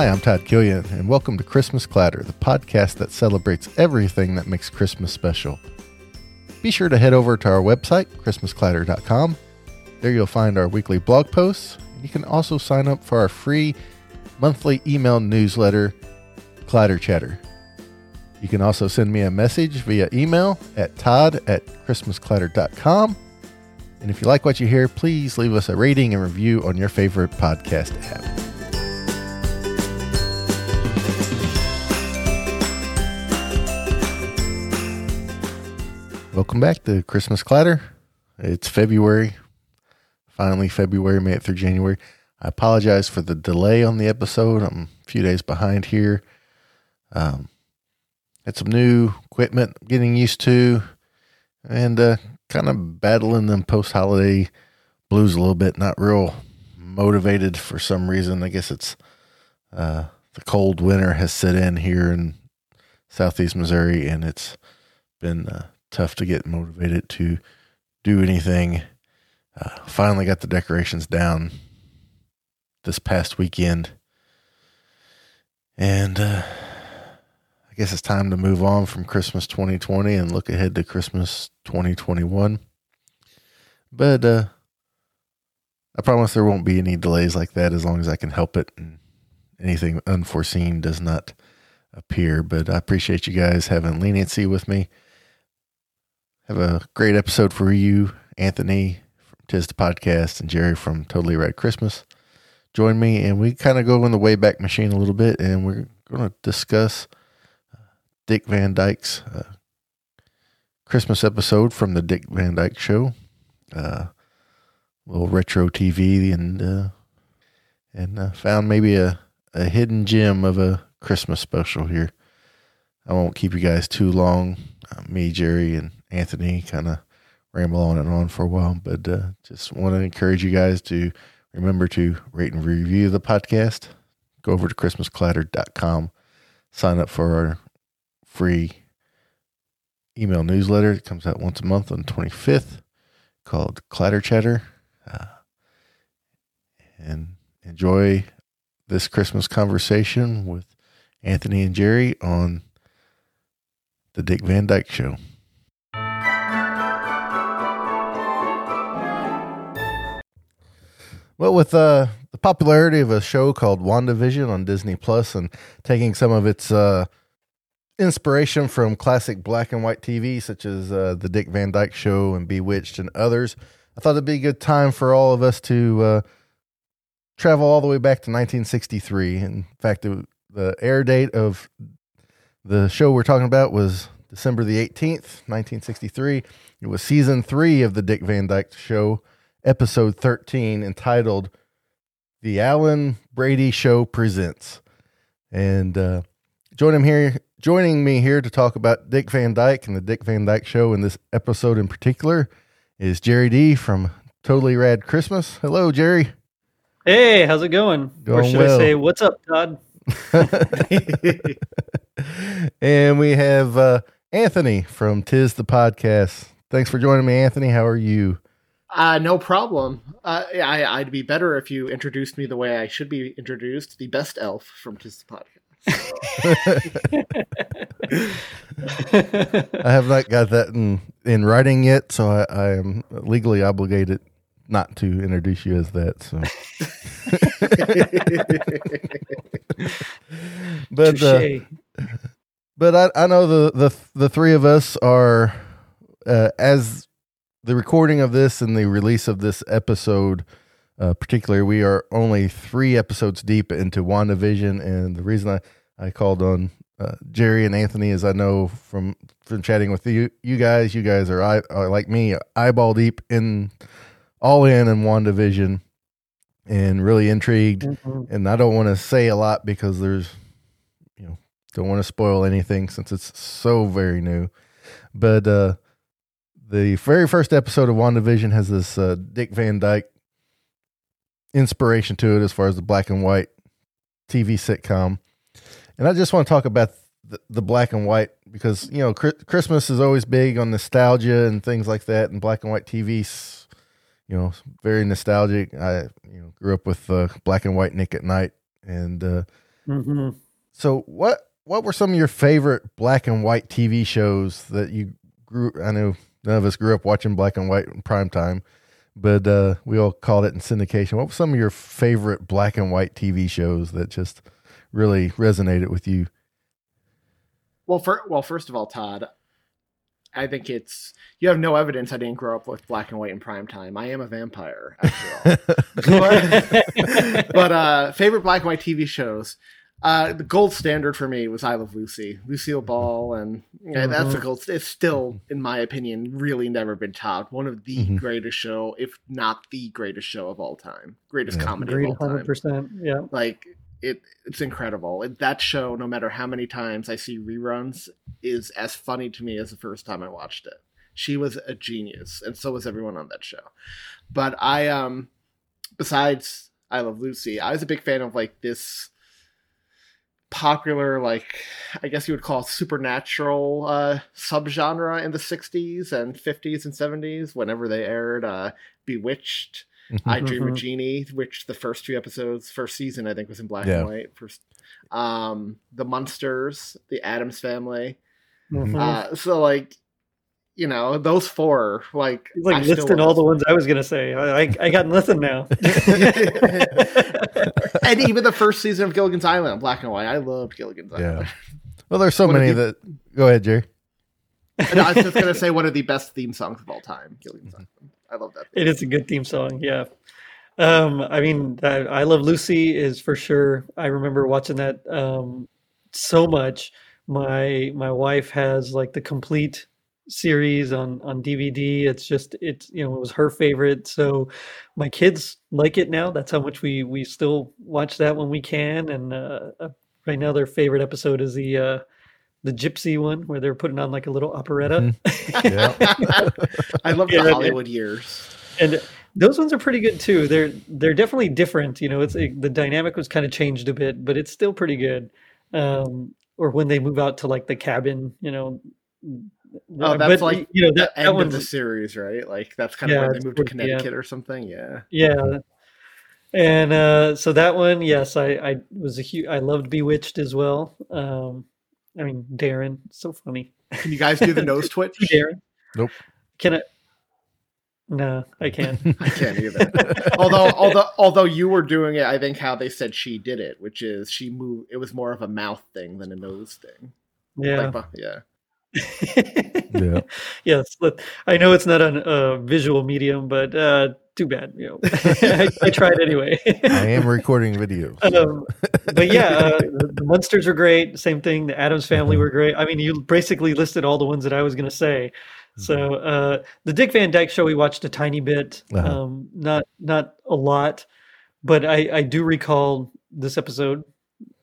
Hi, I'm Todd Killian, and welcome to Christmas Clatter, the podcast that celebrates everything that makes Christmas special. Be sure to head over to our website, ChristmasClatter.com. There you'll find our weekly blog posts. You can also sign up for our free monthly email newsletter, Clatter Chatter. You can also send me a message via email at todd at christmasclatter.com. And if you like what you hear, please leave us a rating and review on your favorite podcast app. Welcome back to Christmas Clatter. It's February. Finally, February made it through January. I apologize for the delay on the episode. I'm a few days behind here. Um, had some new equipment getting used to, and uh, kind of battling them post holiday blues a little bit. Not real motivated for some reason. I guess it's uh, the cold winter has set in here in southeast Missouri, and it's been uh, tough to get motivated to do anything. Uh, finally got the decorations down this past weekend. And uh, I guess it's time to move on from Christmas 2020 and look ahead to Christmas 2021. But uh, I promise there won't be any delays like that as long as I can help it and anything unforeseen does not appear. But I appreciate you guys having leniency with me. Have a great episode for you, Anthony from Tis the Podcast and Jerry from Totally Rad Christmas. Join me and we kind of go in the Wayback Machine a little bit and we're going to discuss uh, Dick Van Dyke's uh, Christmas episode from the Dick Van Dyke Show. Uh, little retro TV and uh, and uh, found maybe a, a hidden gem of a Christmas special here. I won't keep you guys too long. Me, Jerry, and Anthony kind of ramble on and on for a while, but uh, just want to encourage you guys to remember to rate and review the podcast. Go over to ChristmasClatter.com, sign up for our free email newsletter. It comes out once a month on the 25th called Clatter Chatter. Uh, and enjoy this Christmas conversation with Anthony and Jerry on the Dick Van Dyke Show. Well, with uh, the popularity of a show called WandaVision on Disney Plus and taking some of its uh, inspiration from classic black and white TV, such as uh, The Dick Van Dyke Show and Bewitched and others, I thought it'd be a good time for all of us to uh, travel all the way back to 1963. In fact, it, the air date of the show we're talking about was December the 18th, 1963. It was season three of The Dick Van Dyke Show episode 13 entitled The Alan Brady Show Presents. And uh, join him here, joining me here to talk about Dick Van Dyke and the Dick Van Dyke Show in this episode in particular is Jerry D from Totally Rad Christmas. Hello, Jerry. Hey, how's it going? Going or should well. I say, what's up, Todd? and we have uh, Anthony from Tis the Podcast. Thanks for joining me, Anthony. How are you? Uh, no problem. Uh, I, I'd be better if you introduced me the way I should be introduced, the best elf from Tis the Podcast. I have not got that in, in writing yet, so I, I am legally obligated not to introduce you as that. So, but uh, but I, I know the, the the three of us are uh, as the recording of this and the release of this episode uh, particularly we are only three episodes deep into WandaVision and the reason I, I called on uh, Jerry and Anthony is I know from from chatting with you you guys you guys are, eye, are like me eyeball deep in all in in WandaVision and really intrigued Mhm. and I don't want to say a lot because there's, you know, don't want to spoil anything since it's so very new. But uh, the very first episode of WandaVision has this uh, Dick Van Dyke inspiration to it as far as the black and white TV sitcom. And I just want to talk about the, the black and white because, you know, Chri- Christmas is always big on nostalgia and things like that. And black and white TV's, you know, very nostalgic. I, you know, grew up with uh, black and white Nick at Night. And uh, hmm So what what were some of your favorite black and white TV shows that you grew? I know none of us grew up watching black and white in prime time, but uh, we all called it in syndication. What were some of your favorite black and white TV shows that just really resonated with you? Well, for, well, first of all, Todd, I think it's you have no evidence I didn't grow up with black and white in prime time. I am a vampire, after all. but, but uh, favorite black and white TV shows. Uh, the gold standard for me was I Love Lucy, Lucille Ball, and yeah, that's a Mhm. gold. It's still, in my opinion, really never been topped. One of the Mhm. greatest show, if not the greatest show of all time, greatest Yeah. comedy Agreed, of all time. hundred percent. Yeah. Like it, it's incredible. It- That show, no matter how many times I see reruns, is as funny to me as the first time I watched it. She was a genius, and so was everyone on that show. But I, um, besides I Love Lucy, I was a big fan of like this popular, like I guess you would call it supernatural uh, subgenre in the '60s and '50s and '70s. Whenever they aired, uh, Bewitched. I Dream of Mhm. Jeannie, which the first two episodes, first season, I think was in black Yeah. and white. First, um, the Munsters, the Addams Family. Mhm. Uh, so like, you know, those four, like, He's like I still listing all the ones I was gonna say. I I, I got nothing now. and even the first season of Gilligan's Island, black and white. I loved Gilligan's Yeah. Island. well, there's so What many you- that. Go ahead, Jerry. And I was just gonna say one of the best theme songs of all time, Gilligan's Island. I love that. It is a good theme song, yeah. Um, I mean, I, I Love Lucy is for sure. I remember watching that um, so much. My my wife has like the complete series on on DVD. It's just it's you know it was her favorite. So my kids like it now. That's how much we we still watch that when we can. And uh, uh, right now their favorite episode is the uh, the Gypsy one where they're putting on like a little operetta. Yeah. I love Yeah, the yeah. Hollywood years. and those ones are pretty good too. They're they're definitely different. You know, it's it, the dynamic was kind of changed a bit, but it's still pretty good. Um, or when they move out to like the cabin, you know. Oh, uh, that's but, like you know The that, that of one's the series, right? Like that's kind of Yeah, where they moved to towards the end. Connecticut or something. Yeah. yeah. And uh, so that one, yes, I I was a huge. I loved Bewitched as well. Um, I mean, Darren, so funny. Can you guys do the nose twitch? Darren. Nope. Can I? No, I can't. I can't either. although, although, although you were doing it, I think how they said she did it, which is she moved. It was more of a mouth thing than a nose thing. Yeah. Like, yeah. Yeah. yes, but I know it's not a uh, visual medium, but uh, too bad. You know, I, I tried anyway. I am recording video. um, but yeah, uh, the, the Munsters were great. Same thing. The Addams Family Mm-hmm. were great. I mean, you basically listed all the ones that I was going to say. So Mm-hmm. uh, the Dick Van Dyke Show we watched a tiny bit, Uh-huh. um, not not a lot, but I, I do recall this episode,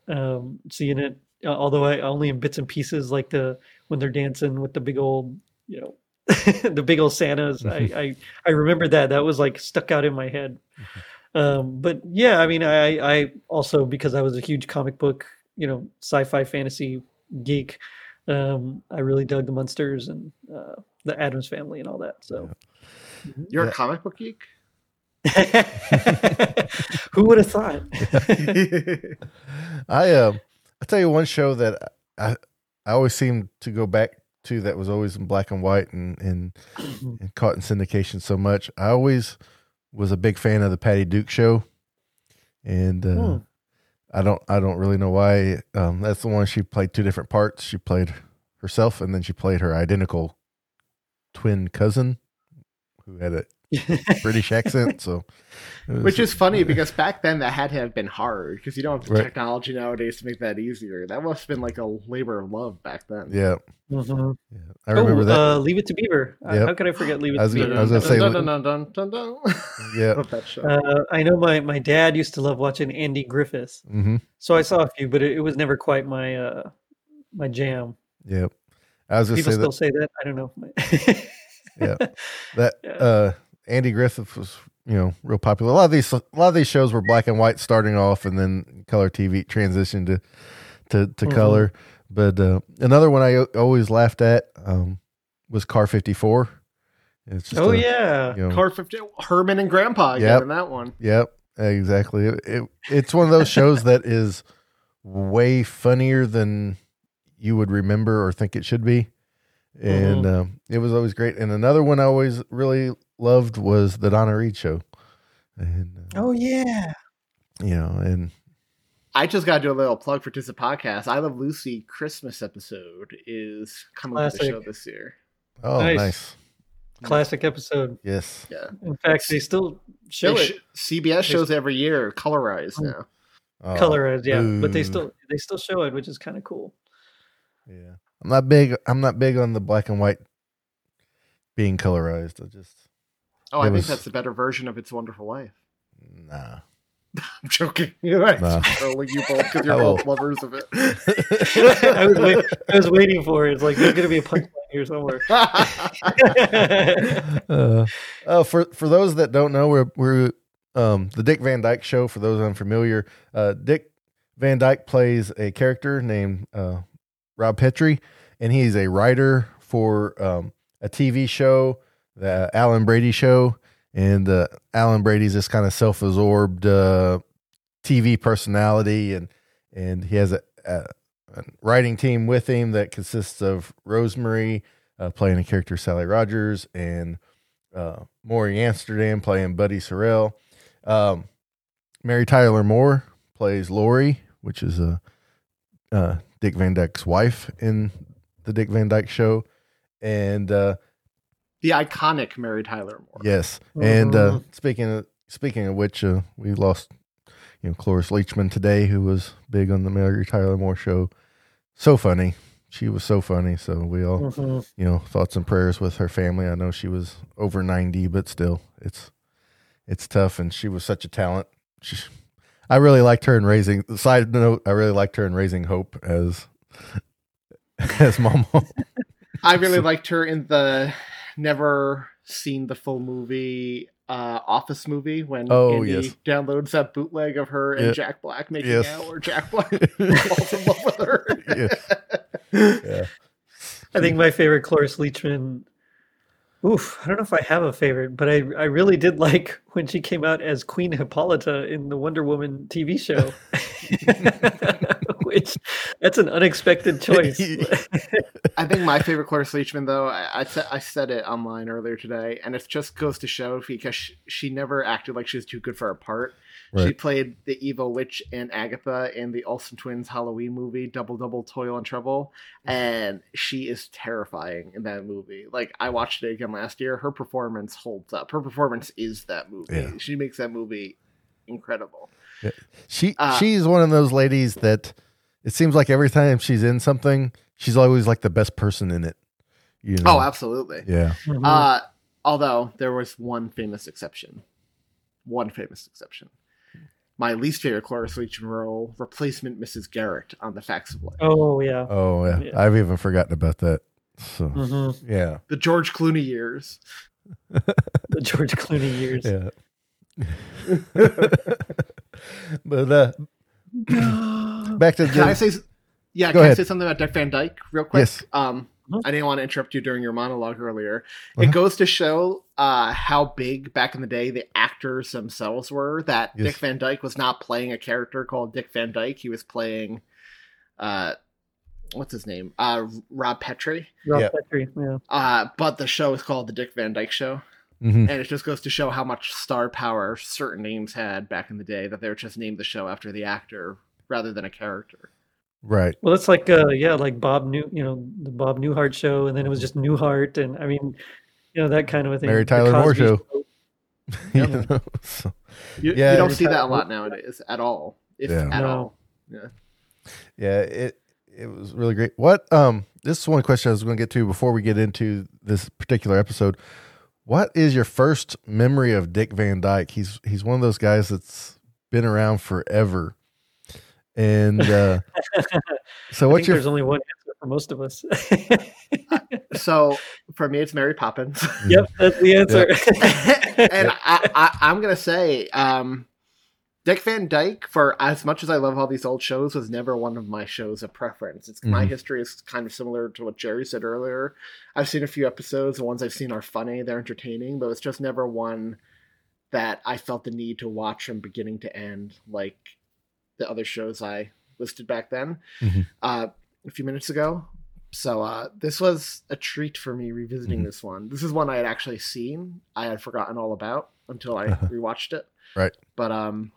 um, seeing it. uh, Although I only in bits and pieces, like the when they're dancing with the big old, you know, the big old Santas. I, I I remember that. That was like stuck out in my head. Um, but yeah, I mean, I I also because I was a huge comic book, you know, sci-fi fantasy geek. Um, I really dug the Munsters and uh, the Addams Family and all that. So, You're Yeah. a comic book geek. who would have thought? I um I tell you one show that I I always seem to go back to that was always in black and white and and, and caught in syndication so much. I always was a big fan of the Patty Duke show, and uh, Hmm. I don't I don't really know why. Um, that's the one she played two different parts. She played herself, and then she played her identical twin cousin who had a British accent. So, was- Which is funny because back then that had to have been hard because you don't have the Right. technology nowadays to make that easier. That must have been like a labor of love back then. yeah, Mhm. yeah. I remember oh, that. Uh, Leave It to Beaver. Uh, How could I forget Leave It I was to Beaver? I was gonna say- Dun, dun, dun, dun, dun, dun. yeah. Love that show. Uh, I know my, my dad used to love watching Andy Griffith, hmm so I saw a few, but it, it was never quite my uh, my jam. Yeah. I was gonna People say still that say that. I don't know. Yeah. that Yeah. uh Andy Griffith was, you know, real popular. A lot of these a lot of these shows were black and white starting off and then color TV transitioned to to, to Mhm. color. But uh another one I always laughed at um was Car 54. It's just oh a- yeah. you know, Car 50, Herman and Grandpa Yep. in that one. Yep, exactly. It, it it's one of those shows that is way funnier than you would remember or think it should be. And um, it was always great. And another one I always really loved was the Donna Reed show. And, uh, Oh yeah. you know, and I just got to do a little plug for Tis the Podcast. I Love Lucy Christmas episode is coming to the show this year. oh, Nice. nice. Classic episode. Yes. Yeah. In fact, they still show They it sh- CBS shows every year, colorized now. Oh, colorized, yeah. But they still they still show it, which is kind of cool. Yeah. I'm not big. I'm not big on the black and white being colorized. I just, Oh, It I think that's the better version of It's a Wonderful Life. nah. I'm joking. You're right. No. Trolling you both because you're both lovers of it. I was wait, I was waiting for it. It's like there's gonna be a punchline here somewhere. uh, oh, for for those that don't know, we're we're um, the Dick Van Dyke Show. For those unfamiliar, uh, Dick Van Dyke plays a character named uh, Rob Petrie, and he's a writer for um, a TV show, the Alan Brady Show, and uh, Alan Brady's this kind of self-absorbed uh, TV personality, and and he has a, a, a writing team with him that consists of Rose Marie uh, playing a character Sally Rogers and uh, Morey Amsterdam playing Buddy Sorrell. Um, Mary Tyler Moore plays Lori, which is a uh, Dick Van Dyke's wife in the Dick Van Dyke Show, and uh, the iconic Mary Tyler Moore. yes, and uh, Mhm. speaking of speaking of which, uh, we lost you know Cloris Leachman today, who was big on the Mary Tyler Moore show. So funny, she was so funny. So we all Mhm. you know thoughts and prayers with her family i know she was over 90 but still it's it's tough and she was such a talent she, i really liked her in raising side note i really liked her in raising hope as as mama I really liked her in the never seen the full movie uh office movie when Oh, Andy yes. downloads that bootleg of her and Yeah. Jack Black making Yes. out or Jack Black falls in love with her. Yes. yeah I think my favorite Cloris Leachman. Oof, I don't know if I have a favorite, but I I really did like when she came out as Queen Hippolyta in the Wonder Woman TV show. Which that's an unexpected choice. I think my favorite Cloris Leachman, though, I, I, said, I said it online earlier today, and it just goes to show because she, she never acted like she was too good for her part. She played the evil witch and Agatha in the Olsen Twins Halloween movie, Double Double Toil and Trouble, and she is terrifying in that movie. Like, I watched it again last year. Her performance holds up. Her performance is that movie. Yeah. She makes that movie incredible. she Uh, she's one of those ladies that it seems like every time she's in something she's always like the best person in it you know Oh, absolutely. yeah Mhm. Uh, although there was one famous exception. One famous exception. My least favorite Cloris Leachman role, replacement Mrs. Garrett on The Facts of Life. oh yeah. oh yeah, Yeah. i've even forgotten about that so Mhm. yeah The George Clooney years. The George Clooney years. Yeah. but uh back to Can I the say? Yeah, Go can ahead. I say something about Dick Van Dyke real quick? Yes. Um, Mhm. I didn't want to interrupt you during your monologue earlier. Uh-huh. It goes to show uh, how big back in the day the actors themselves were. That Yes. Dick Van Dyke was not playing a character called Dick Van Dyke. He was playing, uh, what's his name? Uh, Rob Petrie. Rob Yeah. Petrie, yeah. Uh, but the show is called the Dick Van Dyke Show, Mhm. and it just goes to show how much star power certain names had back in the day. That they were just named the show after the actor rather than a character. right Well, it's like uh, yeah, like Bob New, you know, the Bob Newhart show, and then it was just Newhart, and I mean, you know, that kind of a thing. Mary Tyler Moore Cosby show. you know, so, You, Yeah, you don't see that a lot nowadays at all, if Yeah. at No. all. yeah it it was really great what um this is one question i was going to get to before we get into this particular episode what is your first memory of dick van dyke he's he's one of those guys that's been around forever and uh so I what's think your there's only one answer for most of us. So for me, it's Mary Poppins, yep, that's the answer. and I, I, I'm gonna say, um, Dick Van Dyke. For as much as I love all these old shows, was never one of my shows of preference. It's my Mhm. history is kind of similar to what Jerry said earlier. I've seen a few episodes. The ones I've seen are funny, they're entertaining, but it's just never one that I felt the need to watch from beginning to end, like the other shows I listed back then Mhm. uh, a few minutes ago. So uh, this was a treat for me revisiting Mhm. this one. This is one I had actually seen. I had forgotten all about until I Uh-huh. rewatched it. Right. But um,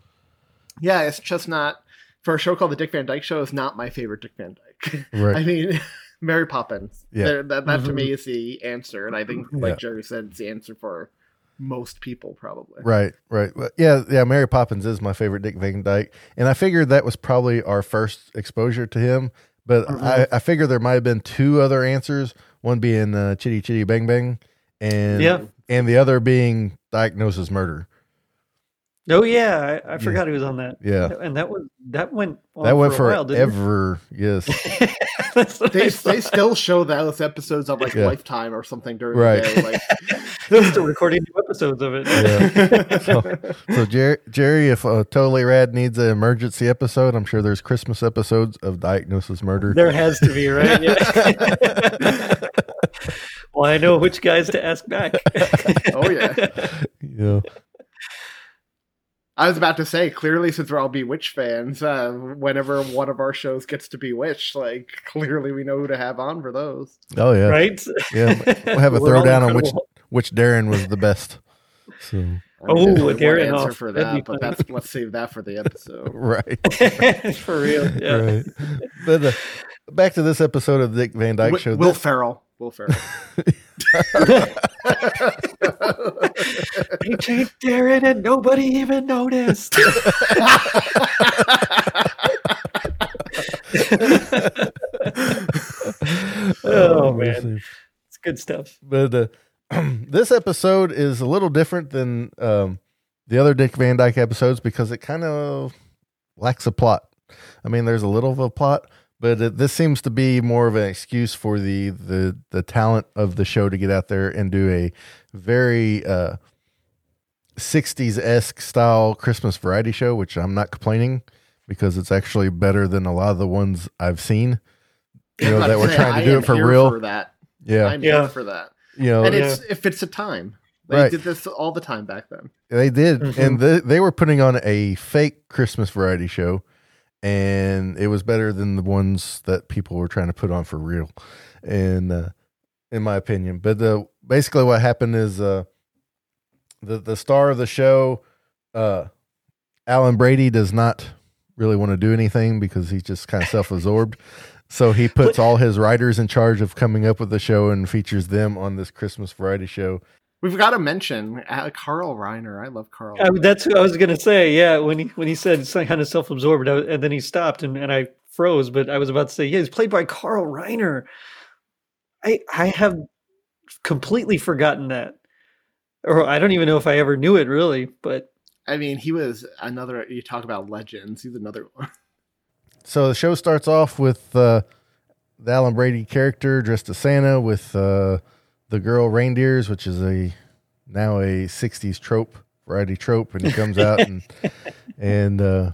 yeah, it's just not for a show called The Dick Van Dyke Show. Is not my favorite Dick Van Dyke. Right. I mean, Mary Poppins. Yeah. There- that, that to Mhm. me is the answer, and I think, like Yeah. Jerry said, it's the answer for most people probably. Right, right. Well, Yeah, yeah. Mary Poppins is my favorite Dick Van Dyke, and I figured that was probably our first exposure to him. But Mm-hmm. I, I figure there might have been two other answers. One being uh, Chitty Chitty Bang Bang, and Yeah. and the other being Diagnosis Murder. Oh yeah, I, I forgot he was on that. Yeah, And that was that went on that went for a while, didn't. Yes, They, they still show those episodes on like Yeah. Lifetime or something during Right. the day. Like, They're still recording new episodes of it. Yeah. So- so Jerry, Jerry, if uh, Totally Rad needs an emergency episode, I'm sure there's Christmas episodes of Diagnosis Murder. There has to be, right? Yeah. well, I know which guys to ask back. oh yeah. yeah, I was about to say, clearly, since we're all Bewitched fans, uh, whenever one of our shows gets to Bewitched, like clearly we know who to have on for those. oh yeah, right? yeah. We'll have a throwdown on which which Darren was the best. So I mean, Oh, there's a one Darren answer off. for That'd be that, but that's let's save that for the episode. right. For real. Yeah. Right. But uh, back to this episode of the Dick Van Dyke Wi- Show. Will This- Ferrell. Will Ferrell. He changed Darren and nobody even noticed. Oh, man. mercy. it's good stuff. But uh, this episode is a little different than um, the other Dick Van Dyke episodes because it kind of lacks a plot. I mean, there's a little of a plot, but it, this seems to be more of an excuse for the the the talent of the show to get out there and do a very uh, 60s esque style Christmas variety show, which I'm not complaining because it's actually better than a lot of the ones I've seen. You know that about we're trying to do it for real. For that, yeah, I'm Yeah. here for that, you know, and yeah. if it's a time. They Right. did this all the time back then. They did, Mhm. and they, they were putting on a fake Christmas variety show, and it was better than the ones that people were trying to put on for real, and uh, in my opinion. But uh, basically, what happened is uh, the the star of the show, uh, Alan Brady, does not really want to do anything because he's just kind of self absorbed. So he puts all his writers in charge of coming up with the show and features them on this Christmas variety show. We've got to mention uh, Carl Reiner. I love Carl. I, that's what I was gonna say. Yeah, when he when he said it's kind of self-absorbed, and then he stopped, and, and I froze. But I was about to say, yeah, he's played by Carl Reiner. I I have completely forgotten that, or I don't even know if I ever knew it really. But I mean, he was another. You talk about legends. He's another one. So the show starts off with uh, the Alan Brady character dressed as Santa with uh, the girl reindeers, which is a now a '60s trope, variety trope, and he comes out and and uh,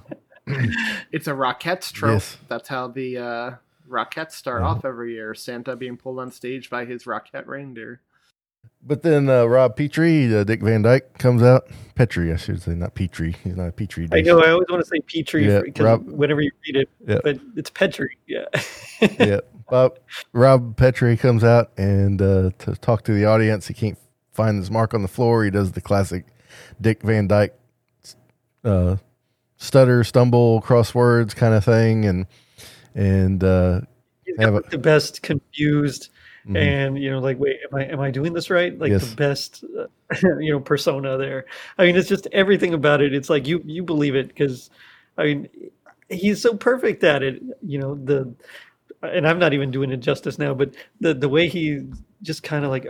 It's a Rockettes trope. Yes. That's how the uh, Rockettes start Uh-huh. off every year. Santa being pulled on stage by his Rockette reindeer. but then uh, Rob Petrie, uh, Dick Van Dyke comes out. Petrie, I should say, not Petrie. He's not a Petrie. I know I always want to say Petrie Yeah, because Rob- whenever you read it, Yeah. but it's Petrie. Yeah. yeah, Bob Rob Petrie comes out and uh, to talk to the audience. He can't find his mark on the floor. He does the classic Dick Van Dyke uh, stutter, stumble, crosswords kind of thing, and and uh, Have a- the best confused mhm. and you know like wait am i am i doing this right like Yes. the best uh, you know persona there i mean it's just everything about it it's like you you believe it because i mean he's so perfect at it you know the and i'm not even doing it justice now but the the way he just kind of like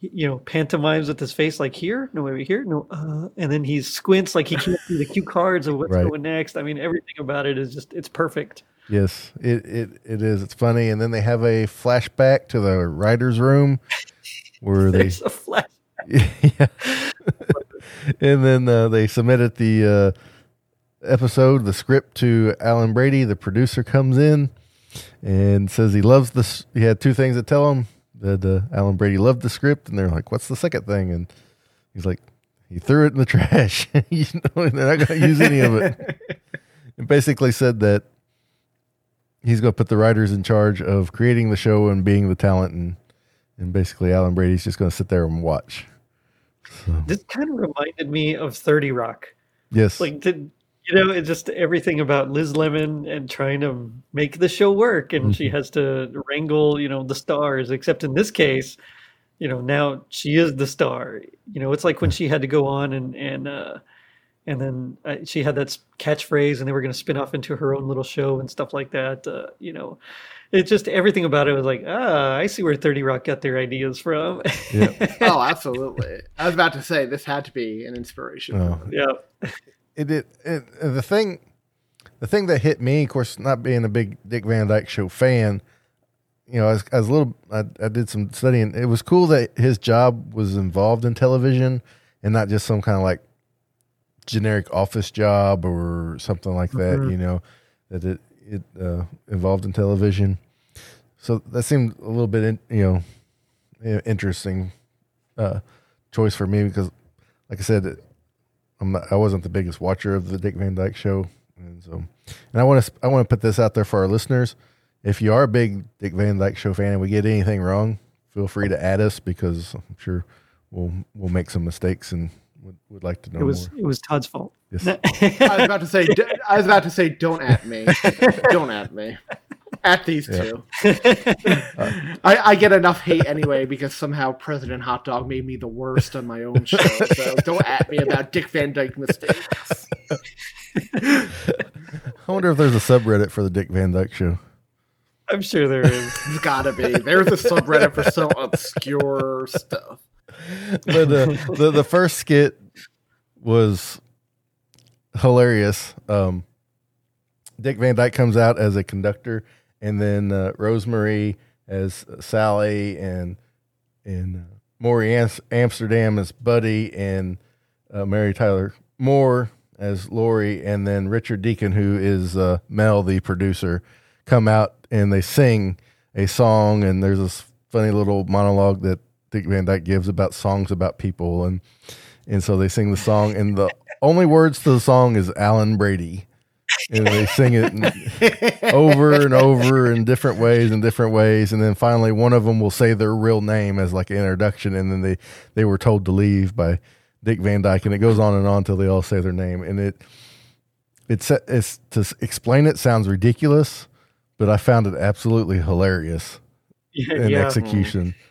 you know pantomimes with his face like here no wait here no uh, and then he squints like he can't see the cue cards of what's Right. going next i mean everything about it is just it's perfect yes, it, it it is. It's funny, and then they have a flashback to the writers' room where they a flash yeah. and then uh, they submitted the uh, episode, the script to Alan Brady. The producer comes in and says he loves this. He had two things to tell him that uh, Alan Brady loved the script, and they're like, "What's the second thing?" And he's like, "He threw it in the trash. you know, they're not going to use any of it." And basically said that he's going to put the writers in charge of creating the show and being the talent, and and basically Alan Brady's just going to sit there and watch. So, This kind of reminded me of Thirty Rock. yes, Like, did you know? It's just everything about Liz Lemon and trying to make the show work, and she Mhm. has to wrangle, you know, the stars. Except in this case, you know, now she is the star. You know, it's like when she had to go on and and uh, and then uh, she had that catchphrase, and they were going to spin off into her own little show and stuff like that. Uh, you know, it just everything about it was like, ah, I see where Thirty Rock got their ideas from. Yeah. Oh, absolutely. I was about to say this had to be an inspiration. Oh. yeah. It, it, it the thing the thing that hit me of course not being a big dick van dyke show fan you know, I was, I was a little, I, I did some studying. It was cool that his job was involved in television and not just some kind of like generic office job or something like that, Mhm. you know, that it, it uh, involved in television. So that seemed a little bit, in, you know, interesting uh, choice for me because, like I said, I'm not, I wasn't the biggest watcher of the Dick Van Dyke Show, and so, and I want to I want to put this out there for our listeners. If you are a big Dick Van Dyke Show fan and we get anything wrong, feel free to add us because I'm sure we'll we'll make some mistakes and would, would like to know It was more. it was Todd's fault. Yes. I was about to say. d- I was about to say. Don't at me. Don't at me. At these Yeah. two. I, I get enough hate anyway because somehow President Hot Dog made me the worst on my own show. So don't at me about Dick Van Dyke mistakes. I wonder if there's a subreddit for the Dick Van Dyke Show. I'm sure there is. There's gotta be. There's a subreddit for some obscure stuff. but uh, the the first skit was hilarious. Um, Dick Van Dyke comes out as a conductor, and then uh, Rose Marie as Sally, and and uh, Morey Am- Amsterdam as Buddy, and uh, Mary Tyler Moore as Lori, and then Richard Deacon, who is uh, Mel, the producer, come out and they sing a song, and there's this funny little monologue that Dick Van Dyke gives about songs about people, and and so they sing the song, and the only words to the song is Alan Brady, and they sing it over and over in different ways and different ways, and then finally one of them will say their real name as like an introduction, and then they they were told to leave by Dick Van Dyke, and it goes on and on until they all say their name, and it it's it's to explain it sounds ridiculous, but I found it absolutely hilarious Yeah, in yeah. execution.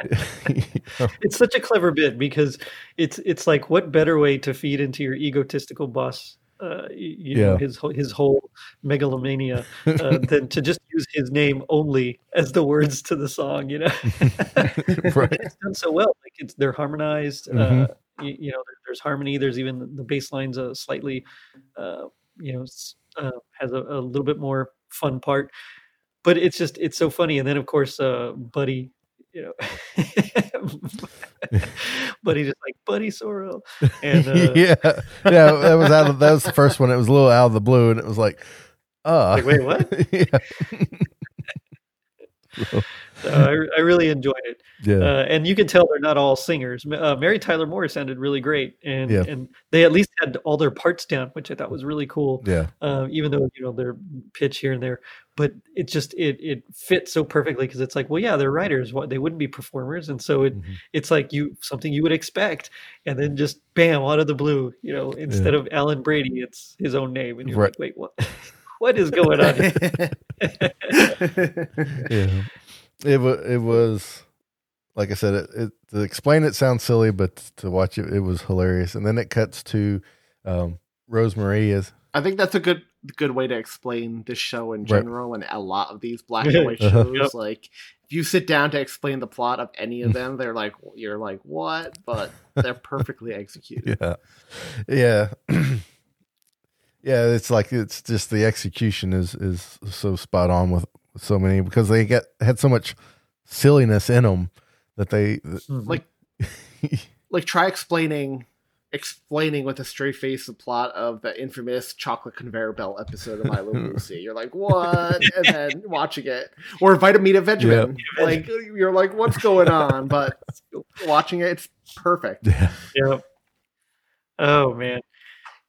it's such a clever bit because it's it's like what better way to feed into your egotistical boss uh you know his whole his whole megalomania uh, than to just use his name only as the words to the song you know right. it's done so well like it's they're harmonized uh Mhm. you, you know there, there's harmony there's even the bass lines uh, slightly uh you know uh, has a, a little bit more fun part but it's just it's so funny and then of course uh buddy you know but buddy just like buddy sorrel and uh, yeah, yeah, that was out of that was the first one. It was a little out of the blue, and it was like, uh Like, wait, what? yeah, I, I really enjoyed it yeah, uh, and you can tell they're not all singers. Uh, Mary Tyler Moore sounded really great, and Yeah. and they at least had all their parts down, which I thought was really cool. yeah, Uh, even though you know their pitch here and there, but it just it it fits so perfectly because it's like, well, yeah, they're writers. What they wouldn't be performers, and so it Mhm. it's like you something you would expect, and then just bam out of the blue, you know, instead of Alan Brady, it's his own name, and you're Right. like, wait, what? what is going on? yeah. It was it was like I said. It, it to explain it sounds silly, but to watch it, it was hilarious. And then it cuts to um, Rose Marie as I think that's a good good way to explain this show in Right. general and a lot of these black and white Uh-huh. shows. Yep. Like if you sit down to explain the plot of any of them, they're like you're like what, but they're perfectly executed. yeah, yeah, yeah. It's like it's just the execution is is so spot on with, with so many because they get had so much silliness in them that they Like like try explaining explaining with a straight face the plot of the infamous chocolate conveyor belt episode of My Little Lucy. You're like, what? And then watching it. Or Vitamina Vegemin. Like you're like, what's going on? But watching it, it's perfect. yeah Yep. Oh man.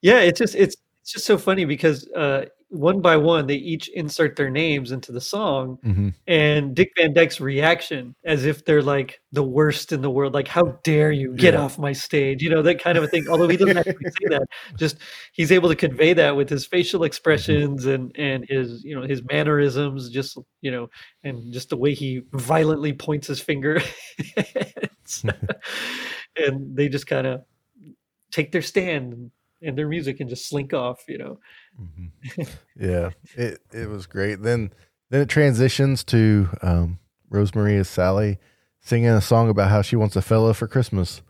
Yeah, it's just it's it's just so funny because uh one by one, they each insert their names into the song, Mhm. and Dick Van Dyke's reaction as if they're like the worst in the world, like "How dare you get Yeah. off my stage?" You know that kind of a thing. Although he doesn't actually say that, just he's able to convey that with his facial expressions and and his you know his mannerisms, just you know, and just the way he violently points his finger. And they just kind of take their stand and their music and just slink off. You know. Mhm. yeah, it it was great. Then then it transitions to um, Rose Marie as Sally singing a song about how she wants a fella for Christmas,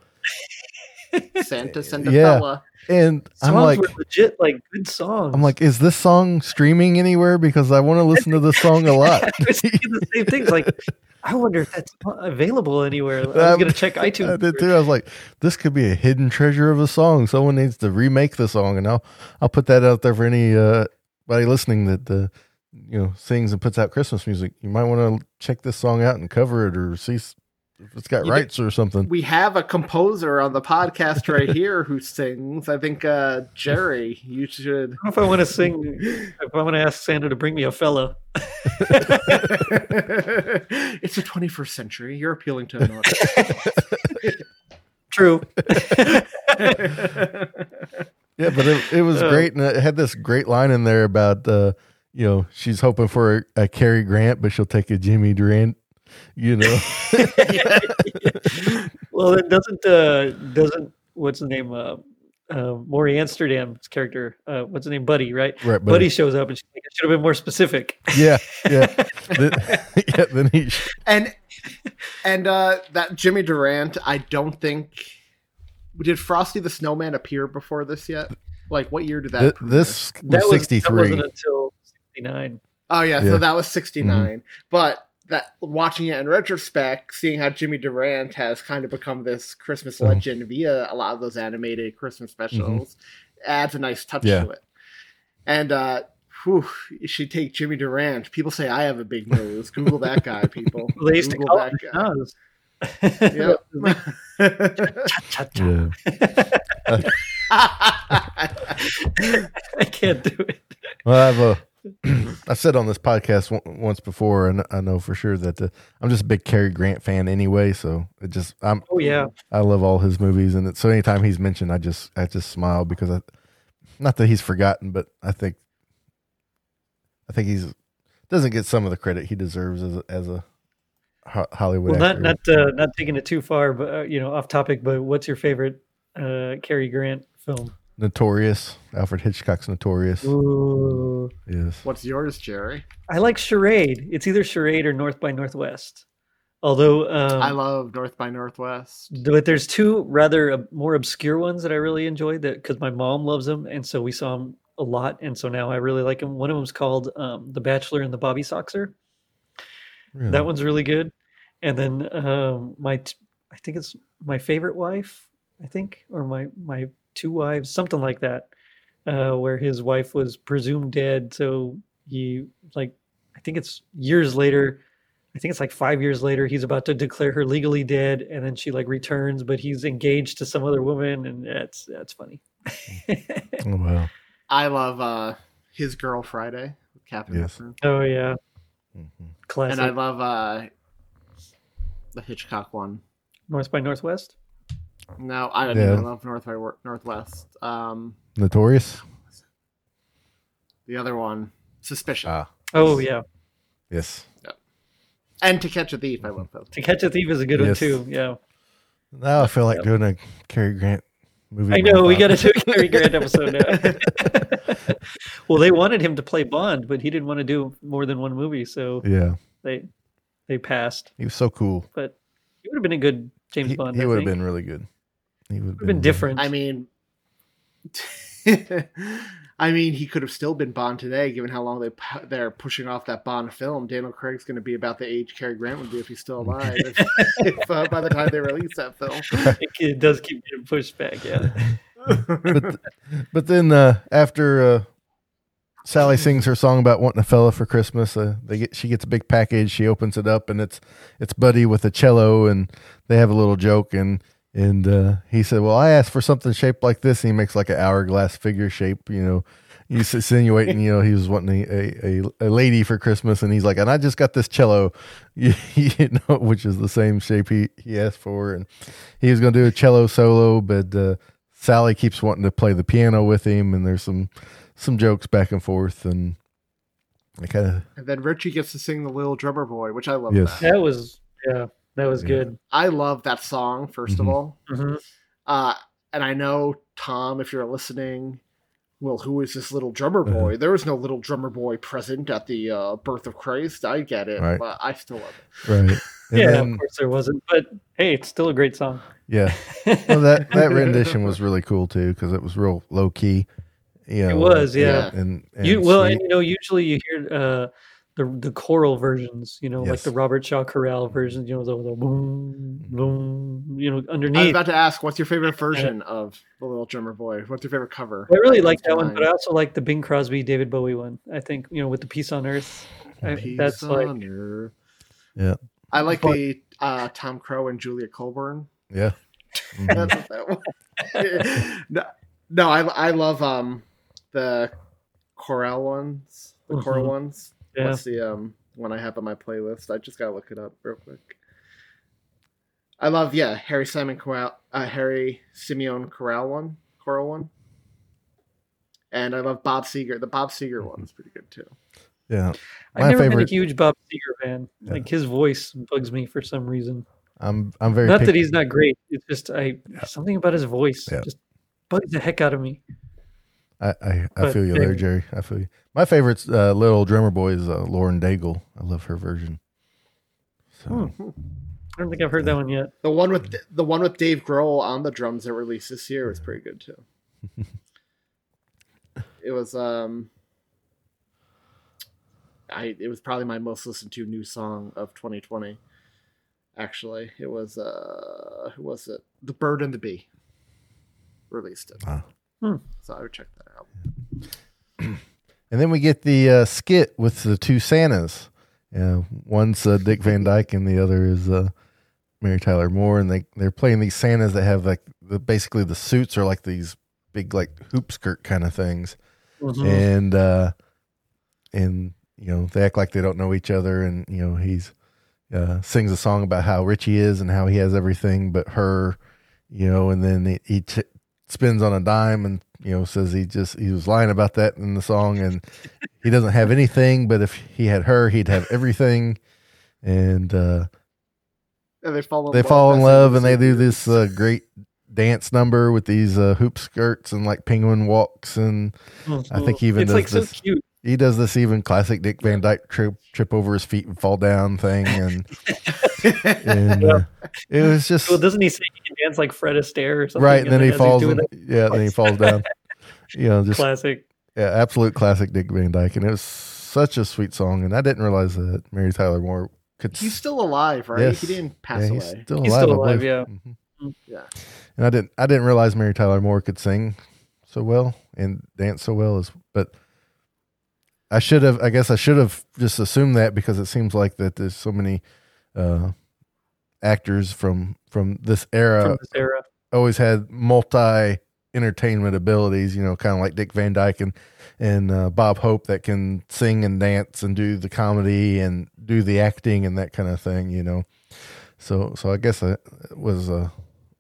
Santa send a Yeah. fella. and I'm songs like. were legit like good songs. I'm like, is this song streaming anywhere? Because I want to listen to this song a lot. I was the same things. Like, I wonder if that's available anywhere. I was Um, gonna check iTunes. I did too. I was like, this could be a hidden treasure of a song. Someone needs to remake the song, and I'll I'll put that out there for any uh, anybody listening that uh, you know sings and puts out Christmas music. You might want to check this song out and cover it, or see it's got You rights or something. We have a composer on the podcast right here who sings. I think uh Jerry, you should I don't know if I want to sing. If I want to ask Santa to bring me a fella. it's the 21st century. You're appealing to an audience. True. Yeah, but it, it was Uh, great, and it had this great line in there about uh, you know she's hoping for a, a Cary Grant, but she'll take a Jimmy Durant. You know, well, it doesn't. Uh, doesn't. What's the name? Uh, uh, Morey Amsterdam's character. Uh, what's the name? Buddy, right? right? But Buddy shows up, and she's like, "I should have been more specific." yeah, yeah, then, yeah. Then he and and uh that Jimmy Durant, I don't think did Frosty the Snowman appear before this yet? Like what year did that? Th- this That was was That wasn't until sixty nine. Oh yeah, Yeah. so that was 69. But that watching it in retrospect, seeing how Jimmy Durant has kind of become this Christmas Mhm. legend via a lot of those animated Christmas specials adds a nice touch Yeah. to it. And uh whew, you should take Jimmy Durant. People say I have a big nose. Google that guy, people. Well, they Google it guy. Nas. Yep. Yeah. I can't do it. Well, I've uh, I've said on this podcast w- once before, and I know for sure that uh, I'm just a big Cary Grant fan anyway. So it just I'm Oh yeah, I love all his movies, and it, so anytime he's mentioned, I just I just smile because I, not that he's forgotten, but I think I think he's doesn't get some of the credit he deserves as a, as a Ho- Hollywood well, not actor. not uh, not taking it too far, but uh, you know, off topic. But what's your favorite uh, Cary Grant film? Notorious, Alfred Hitchcock's Notorious. Ooh, Yes, What's yours, Jerry? I like Charade. It's either Charade or North by Northwest. Although, um, I love North by Northwest. but there's two rather ob- more obscure ones that I really enjoyed that because my mom loves them, and so we saw them a lot, and so now I really like them. One of them's called um, The Bachelor and the Bobby Soxer. Really. That one's really good. And then um, my, t- I think it's my favorite wife. I think, or my my two wives, something like that, uh, where his wife was presumed dead. So he like, I think it's years later. I think it's like five years later. He's about to declare her legally dead, and then she like returns, but he's engaged to some other woman, and that's that's funny. Oh, wow. I love uh His Girl Friday with Captain Yes. Hooper. oh yeah, Mhm. classic. And I love uh the Hitchcock one. North by Northwest. No, I don't Yeah. even love North by Northwest. Um, Notorious. the other one, Suspicion, Ah, Oh yeah, yes. and To Catch a Thief. I love those. To Catch a Thief is a good Yes. one too. Yeah. Now I feel like Yep. doing a Cary Grant movie. I know we got to do a Cary Grant episode now. well, they wanted him to play Bond, but he didn't want to do more than one movie, so Yeah, they they passed. he was so cool. But he would have been a good James He, Bond. he I would have been really good. He would Would have been different. I mean, I mean, he could have still been Bond today, given how long they they're pushing off that Bond film. Daniel Craig's going to be about the age Cary Grant would be if he's still alive. if, if, uh, by the time they release that film, it, it does keep getting pushed back. Yeah. but, but then uh, after uh, Sally sings her song about wanting a fella for Christmas, uh, they get she gets a big package. She opens it up and it's it's Buddy with a cello, and they have a little joke and. And uh, he said, "Well, I asked for something shaped like this." And he makes like an hourglass figure shape, you know, he's insinuating, you know, he was wanting a, a, a lady for Christmas, and he's like, and I just got this cello, you, you know, which is the same shape he, he asked for, and he was going to do a cello solo, but uh, Sally keeps wanting to play the piano with him, and there's some some jokes back and forth, and I kind of And then Richie gets to sing the Little Drummer Boy, which I love. Yes. That. That was yeah, that was Yeah. good. I love that song. 1st of Mhm. all, hmm uh, and I know Tom, if you're listening. Well, who is this little drummer Uh-huh. boy? There was no little drummer boy present at the uh, birth of Christ. I get it, Right. but I still love it. right, and Yeah, then, of course there wasn't, but hey, it's still a great song. yeah. Well, that that rendition was really cool too because it was real low key. You know, It was, yeah. and, and you well, sweet. and you know, usually you hear uh, the the choral versions, you know, like the Robert Shaw chorale versions, you know, the, the boom, boom, you know, underneath. I was about to ask, what's your favorite version of the Little Drummer Boy? What's your favorite cover? I really like that one, but I also like the Bing Crosby, David Bowie one. I think you know, with the Peace on Earth, I, Peace that's like earth. Yeah. I like But- the uh, Tom Crow and Julia Colburn. yeah. Mhm. That's that no, no, I I love um the chorale ones, the choral Mhm. ones. Yeah. What's the um one I have on my playlist? I just gotta look it up real quick. I love yeah Harry Simon chorale, uh, Harry Simeone chorale one, choral one, and I love Bob Seger. The Bob Seger one is pretty good too. yeah. I've My never favorite- been a huge Bob Seger fan. Yeah. Like his voice bugs me for some reason. I'm I'm very Not pick- that he's not great. It's just I something about his voice Yeah. just bugs the heck out of me. I, I, I feel you there. Jerry. I feel you. My favorite uh, little drummer boy is uh, Lauren Daigle. I love her version. So Hmm. I don't think I've heard that one yet. The one with the one with Dave Grohl on the drums that released this year was pretty good too. it was um I it was probably my most listened to new song of 2020. Actually, it was uh who was it? The Bird and the Bee released it. Wow. Hmm. So I would check that out. and then we get the uh, skit with the two Santas. Yeah, one's uh, Dick Van Dyke and the other is uh, Mary Tyler Moore, and they they're playing these Santas that have like the, basically the suits are like these big like hoop skirt kind of things. Mhm. and uh and you know they act like they don't know each other and you know he's uh sings a song about how rich he is and how he has everything but her you know and then he, he t- spins on a dime and you know says he just he was lying about that in the song and he doesn't have anything but if he had her he'd have everything and uh And they fall in they love. fall in love and they do this uh, great dance number with these uh, hoop skirts and like penguin walks and I think he even it's does like so this- cute. he does this even classic Dick Van Dyke trip trip over his feet and fall down thing, and, and uh, it was just Well, doesn't he say he like Fred Astaire or something? right. And then he falls, and- that yeah, then he falls down. You know, just classic. yeah, absolute classic Dick Van Dyke, and it was such a sweet song. And I didn't realize that Mary Tyler Moore could. He's still alive, right? Yes. He didn't pass yeah, away. he's still He's alive. still alive, believe. yeah. Mhm. Yeah. And I didn't I didn't realize Mary Tyler Moore could sing so well and dance so well as but I should have I guess I should have just assumed that because it seems like that there's so many uh actors from from this era from this era. always had multi entertainment abilities, you know, kind of like Dick Van Dyke and and uh, Bob Hope that can sing and dance and do the comedy and do the acting and that kind of thing, you know. So so I guess it was a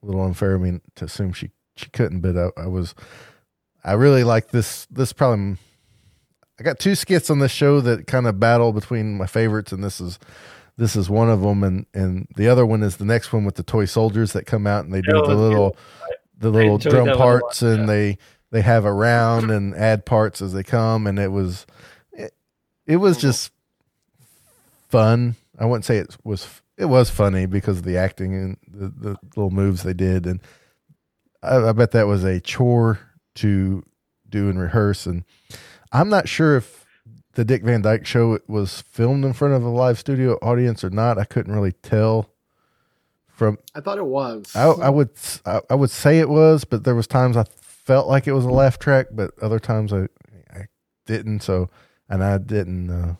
little unfair of me to assume she she couldn't, but I, I was I really like this this problem. I got two skits on this show that kind of battle between my favorites and this is this is one of them and and the other one is the next one with the toy soldiers that come out and they do Oh, the little the little drum lot, parts and yeah. they they have a round and add parts as they come and it was it, it was just fun i wouldn't say it was it was funny because of the acting and the, the little moves they did and I, I bet that was a chore to do and rehearse and i'm not sure if the dick van dyke show was filmed in front of a live studio audience or not i couldn't really tell from I thought it was. I, I would I, I would say it was, but there was times I felt like it was a laugh track, but other times I I didn't. So and I didn't uh,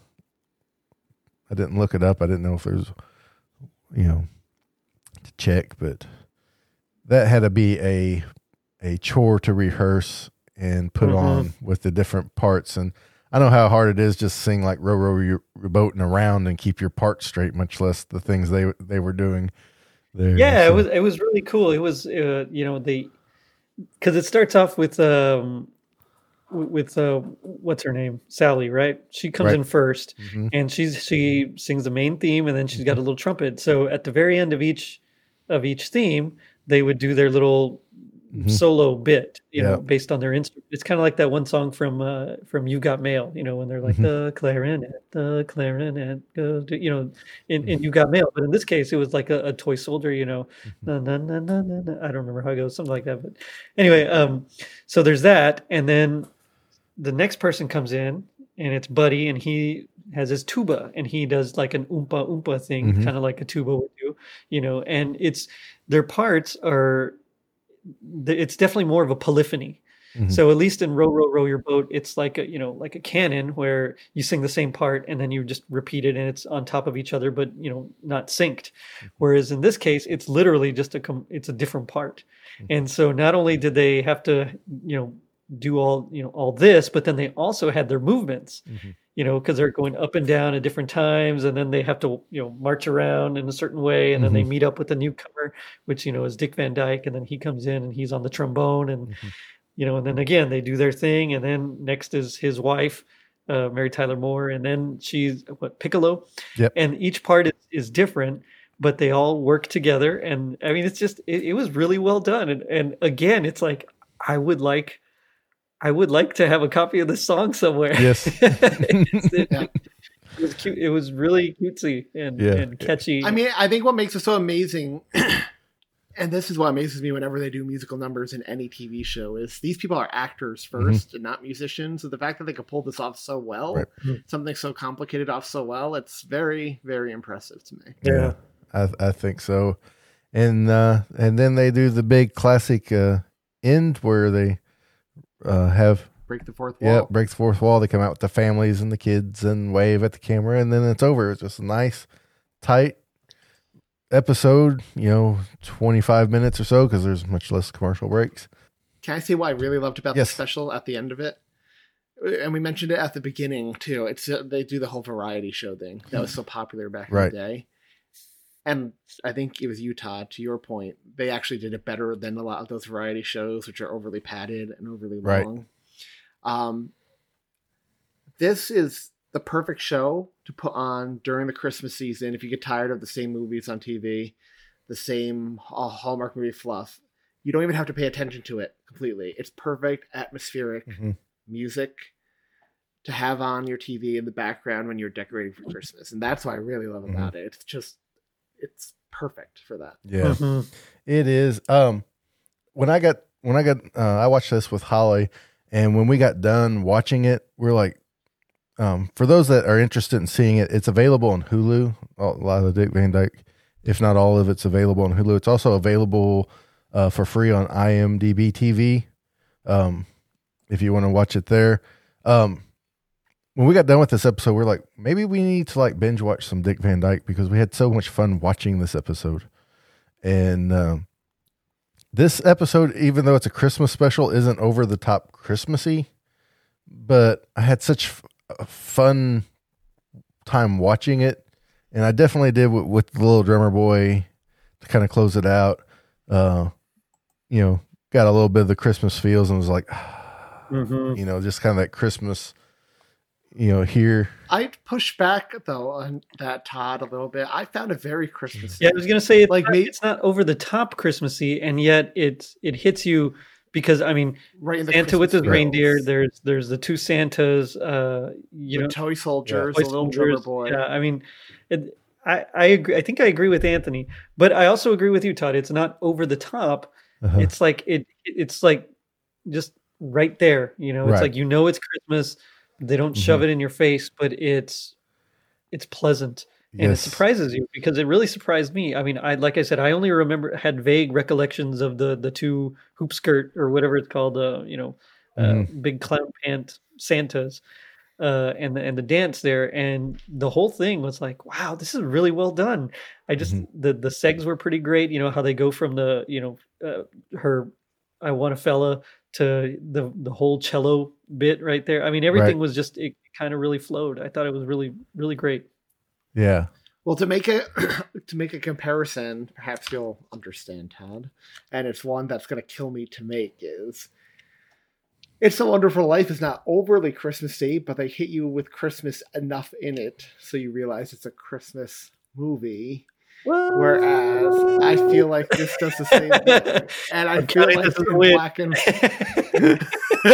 I didn't look it up. I didn't know if there's you know to check, but that had to be a a chore to rehearse and put Mhm. on with the different parts. And I know how hard it is just sing like row row your, your boat and around and keep your parts straight, much less the things they they were doing there. Yeah, So- it was it was really cool. It was uh, you know the because it starts off with um with uh what's her name Sally right? She comes Right. in first Mhm. and she's she sings the main theme and then she's got a little trumpet. So at the very end of each of each theme, they would do their little Mhm. solo bit, you know, based on their instrument. It's kind of like that one song from uh from You Got Mail, you know, when they're like Mhm. the clarinet, the clarinet, go to, you know, in, in You Got Mail. But in this case, it was like a, a toy soldier, you know, na, na, na, na, na, na. I don't remember how it goes, something like that. But anyway, um, so there's that, and then the next person comes in, and it's Buddy, and he has his tuba, and he does like an oompa oompa thing, Mhm. kind of like a tuba would do, you know. And it's their parts are, it's definitely more of a polyphony. Mhm. So at least in row row row your boat, it's like a you know like a canon where you sing the same part and then you just repeat it and it's on top of each other, but you know not synced. Whereas in this case, it's literally just a com- it's a different part. And so not only did they have to you know do all you know all this, but then they also had their movements. Mhm. You know, because they're going up and down at different times, and then they have to, you know, march around in a certain way, and then they meet up with the newcomer, which you know is Dick Van Dyke, and then he comes in and he's on the trombone, and Mhm. you know, and then again they do their thing, and then next is his wife, uh, Mary Tyler Moore, and then she's what Piccolo, Yep. and each part is, is different, but they all work together, and I mean, it's just it, it was really well done, and and again, it's like I would like. I would like to have a copy of this song somewhere. Yes. It, Yeah. it was cute. It was really cutesy and, Yeah. and catchy. I mean, I think what makes it so amazing, and this is what amazes me whenever they do musical numbers in any TV show, is these people are actors 1st and not musicians. So the fact that they could pull this off so well, Right. something so complicated off so well, it's very, very impressive to me. Yeah. I I think so. And uh and then they do the big classic uh end where they uh have Break the fourth wall. yeah, break the fourth wall. They come out with the families and the kids and wave at the camera and then it's over. It's just a nice tight episode, you know, 25 minutes or so because there's much less commercial breaks. Can I say what I really loved about Yes. the special at the end of it? And we mentioned it at the beginning too. It's uh, they do the whole variety show thing that was so popular back Right. in the day. And I think it was Utah. To your point, they actually did it better than a lot of those variety shows, which are overly padded and overly Right. long. Um, this is the perfect show to put on during the Christmas season. If you get tired of the same movies on TV, the same Hallmark movie fluff, you don't even have to pay attention to it completely. It's perfect atmospheric Mhm. music to have on your TV in the background when you're decorating for Christmas, and that's what I really love Mhm. about it. It's just, it's perfect for that. Yeah. Mhm. It is. Um, when I got when I got uh, I watched this with Holly, and when we got done watching it, we're like, um, for those that are interested in seeing it, it's available on Hulu. A lot of the Dick Van Dyke, if not all of it's available on Hulu. It's also available uh, for free on IMDb TV. Um, if you want to watch it there. Um, when we got done with this episode, we're like, maybe we need to like binge watch some Dick Van Dyke because we had so much fun watching this episode. And um, this episode, even though it's a Christmas special, isn't over the top Christmassy, but I had such f- a fun time watching it. And I definitely did with, with the little drummer boy to kind of close it out. Uh, you know, got a little bit of the Christmas feels and was like, Mhm. you know, just kind of that Christmas, you know, here. I'd push back though on that Todd a little bit. I found it very Christmassy. Yeah, I was gonna say it's Like not, me- it's not over the top Christmassy, and yet it's it hits you because I mean right in the Santa with his Christmas reindeer. There's there's the two Santas. Uh, you the know, toy soldiers, toy the little drummer soldiers. boy. Yeah, I mean, it, I I agree. I think I agree with Anthony, but I also agree with you, Todd. It's not over the top. Uh-huh. It's like it. It's like just right there. You know, it's Right. like you know it's Christmas. They don't shove it in your face, but it's it's pleasant and it surprises you because it really surprised me. I mean, I like I said, I only remember had vague recollections of the the two hoop skirt or whatever it's called, uh, you know, uh, Mhm. big clown pant Santas, uh, and the, and the dance there, and the whole thing was like, wow, this is really well done. I just the the segs were pretty great. You know how they go from the you know uh, her I want a fella to the the whole cello bit right there. I mean, everything Right. was just it kind of really flowed. I thought it was really really great. Yeah. Well, to make a to make a comparison, perhaps you'll understand, Todd, and it's one that's going to kill me to make is. It's a Wonderful Life is not overly Christmassy, but they hit you with Christmas enough in it so you realize it's a Christmas movie. Whereas I feel like this does the same thing. And I I'm feel like this as a black and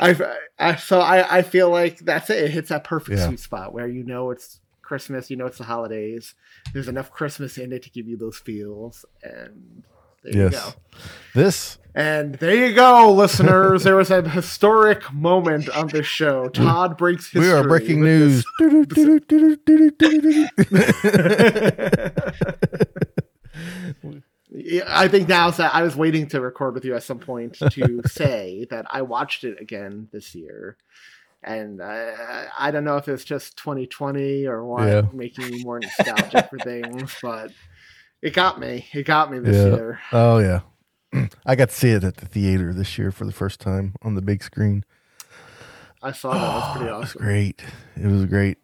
I, I so I, I feel like that's it. It hits that perfect Yeah. sweet spot where you know it's Christmas, you know it's the holidays. There's enough Christmas in it to give you those feels, and there you go. Yes. This And there you go, listeners. there was a historic moment on this show. Todd breaks history. we are breaking news. I think now that I was waiting to record with you at some point to say that I watched it again this year, and I, I don't know if it's just 2020 or what, Yeah. making me more nostalgic for things, but it got me. It got me this Yeah. year. Oh yeah. I got to see it at the theater this year for the first time on the big screen. I saw that. It was pretty Oh, It was awesome. great. It was great.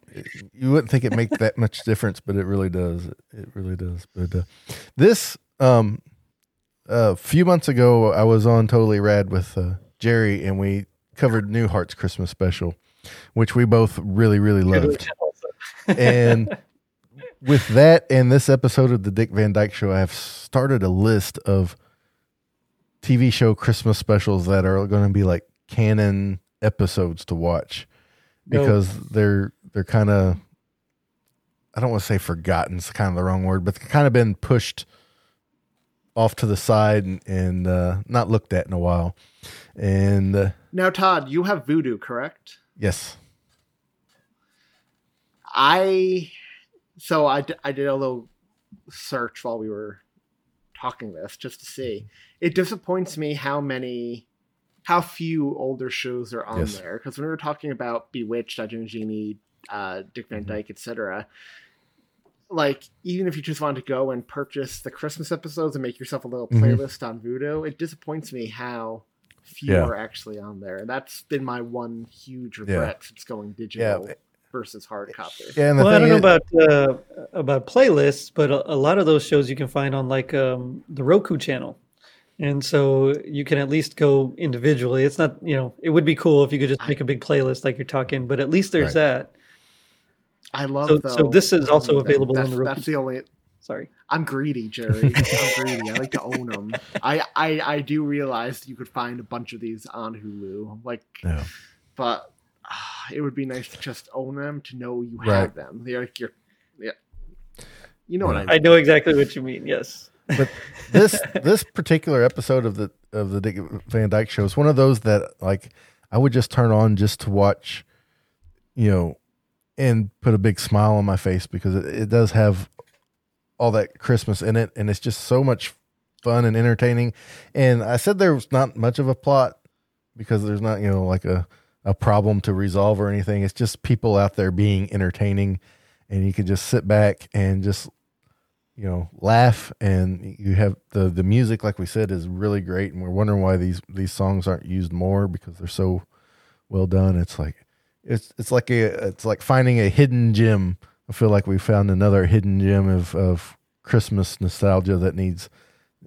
You wouldn't think it make that much difference, but it really does. It really does. But uh, this, um, a few months ago, I was on Totally Rad with uh, Jerry, and we covered Newhart's Christmas special, which we both really, really loved. and with that and this episode of the Dick Van Dyke Show, I have started a list of TV show Christmas specials that are going to be like canon episodes to watch because they're they're kind of I don't want to say forgotten. It's kind of the wrong word, but they've kind of been pushed off to the side and, and uh, not looked at in a while. And uh, Now, Todd, you have Vudu, correct? yes, I so I, d- I did a little search while we were talking this just to see. It disappoints me how many how few older shows are on Yes. there because when we were talking about Bewitched, and Jeannie, uh, Dick Van Mhm. Dyke, etc. Like even if you just wanted to go and purchase the Christmas episodes and make yourself a little Mhm. playlist on Vudu, it disappoints me how few Yeah. are actually on there. And that's been my one huge regret since going digital versus hard copy. yeah. And well, I don't know about uh, about playlists, but a, a lot of those shows you can find on like um, the Roku channel, and so you can at least go individually. It's not you know it would be cool if you could just make a big playlist like you're talking, but at least there's Right. that. I love So- though, so this is also that- available on the Roku- That's the only. Sorry. I'm greedy, Jerry. I'm greedy. I like to own them. I, I I do realize you could find a bunch of these on Hulu, like, Yeah. but it would be nice to just own them to know you Right. have them. They're like you're, yeah. You know what I mean? I know exactly what you mean. Yes. But this this particular episode of the of the Dick Van Dyke Show is one of those that like I would just turn on just to watch, you know, and put a big smile on my face because it, it does have all that Christmas in it, and it's just so much fun and entertaining. And I said there was not much of a plot because there's not you know like a a problem to resolve or anything. It's just people out there being entertaining, and you can just sit back and just you know laugh and you have the the music like we said is really great and we're wondering why these these songs aren't used more because they're so well done. It's like it's it's like a it's like finding a hidden gem. I feel like we found another hidden gem of of christmas nostalgia that needs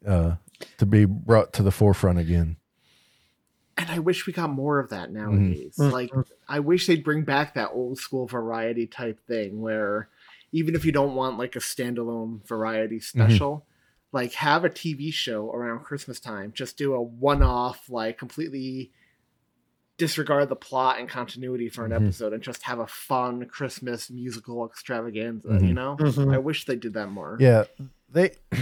uh to be brought to the forefront again and I wish we got more of that nowadays. Mhm. Like, I wish they'd bring back that old school variety type thing where even if you don't want like a standalone variety special, like have a TV show around Christmas time. Just do a one off, like completely disregard the plot and continuity for an Mhm. episode and just have a fun Christmas musical extravaganza, Mhm. you know? I wish they did that more. Yeah, they.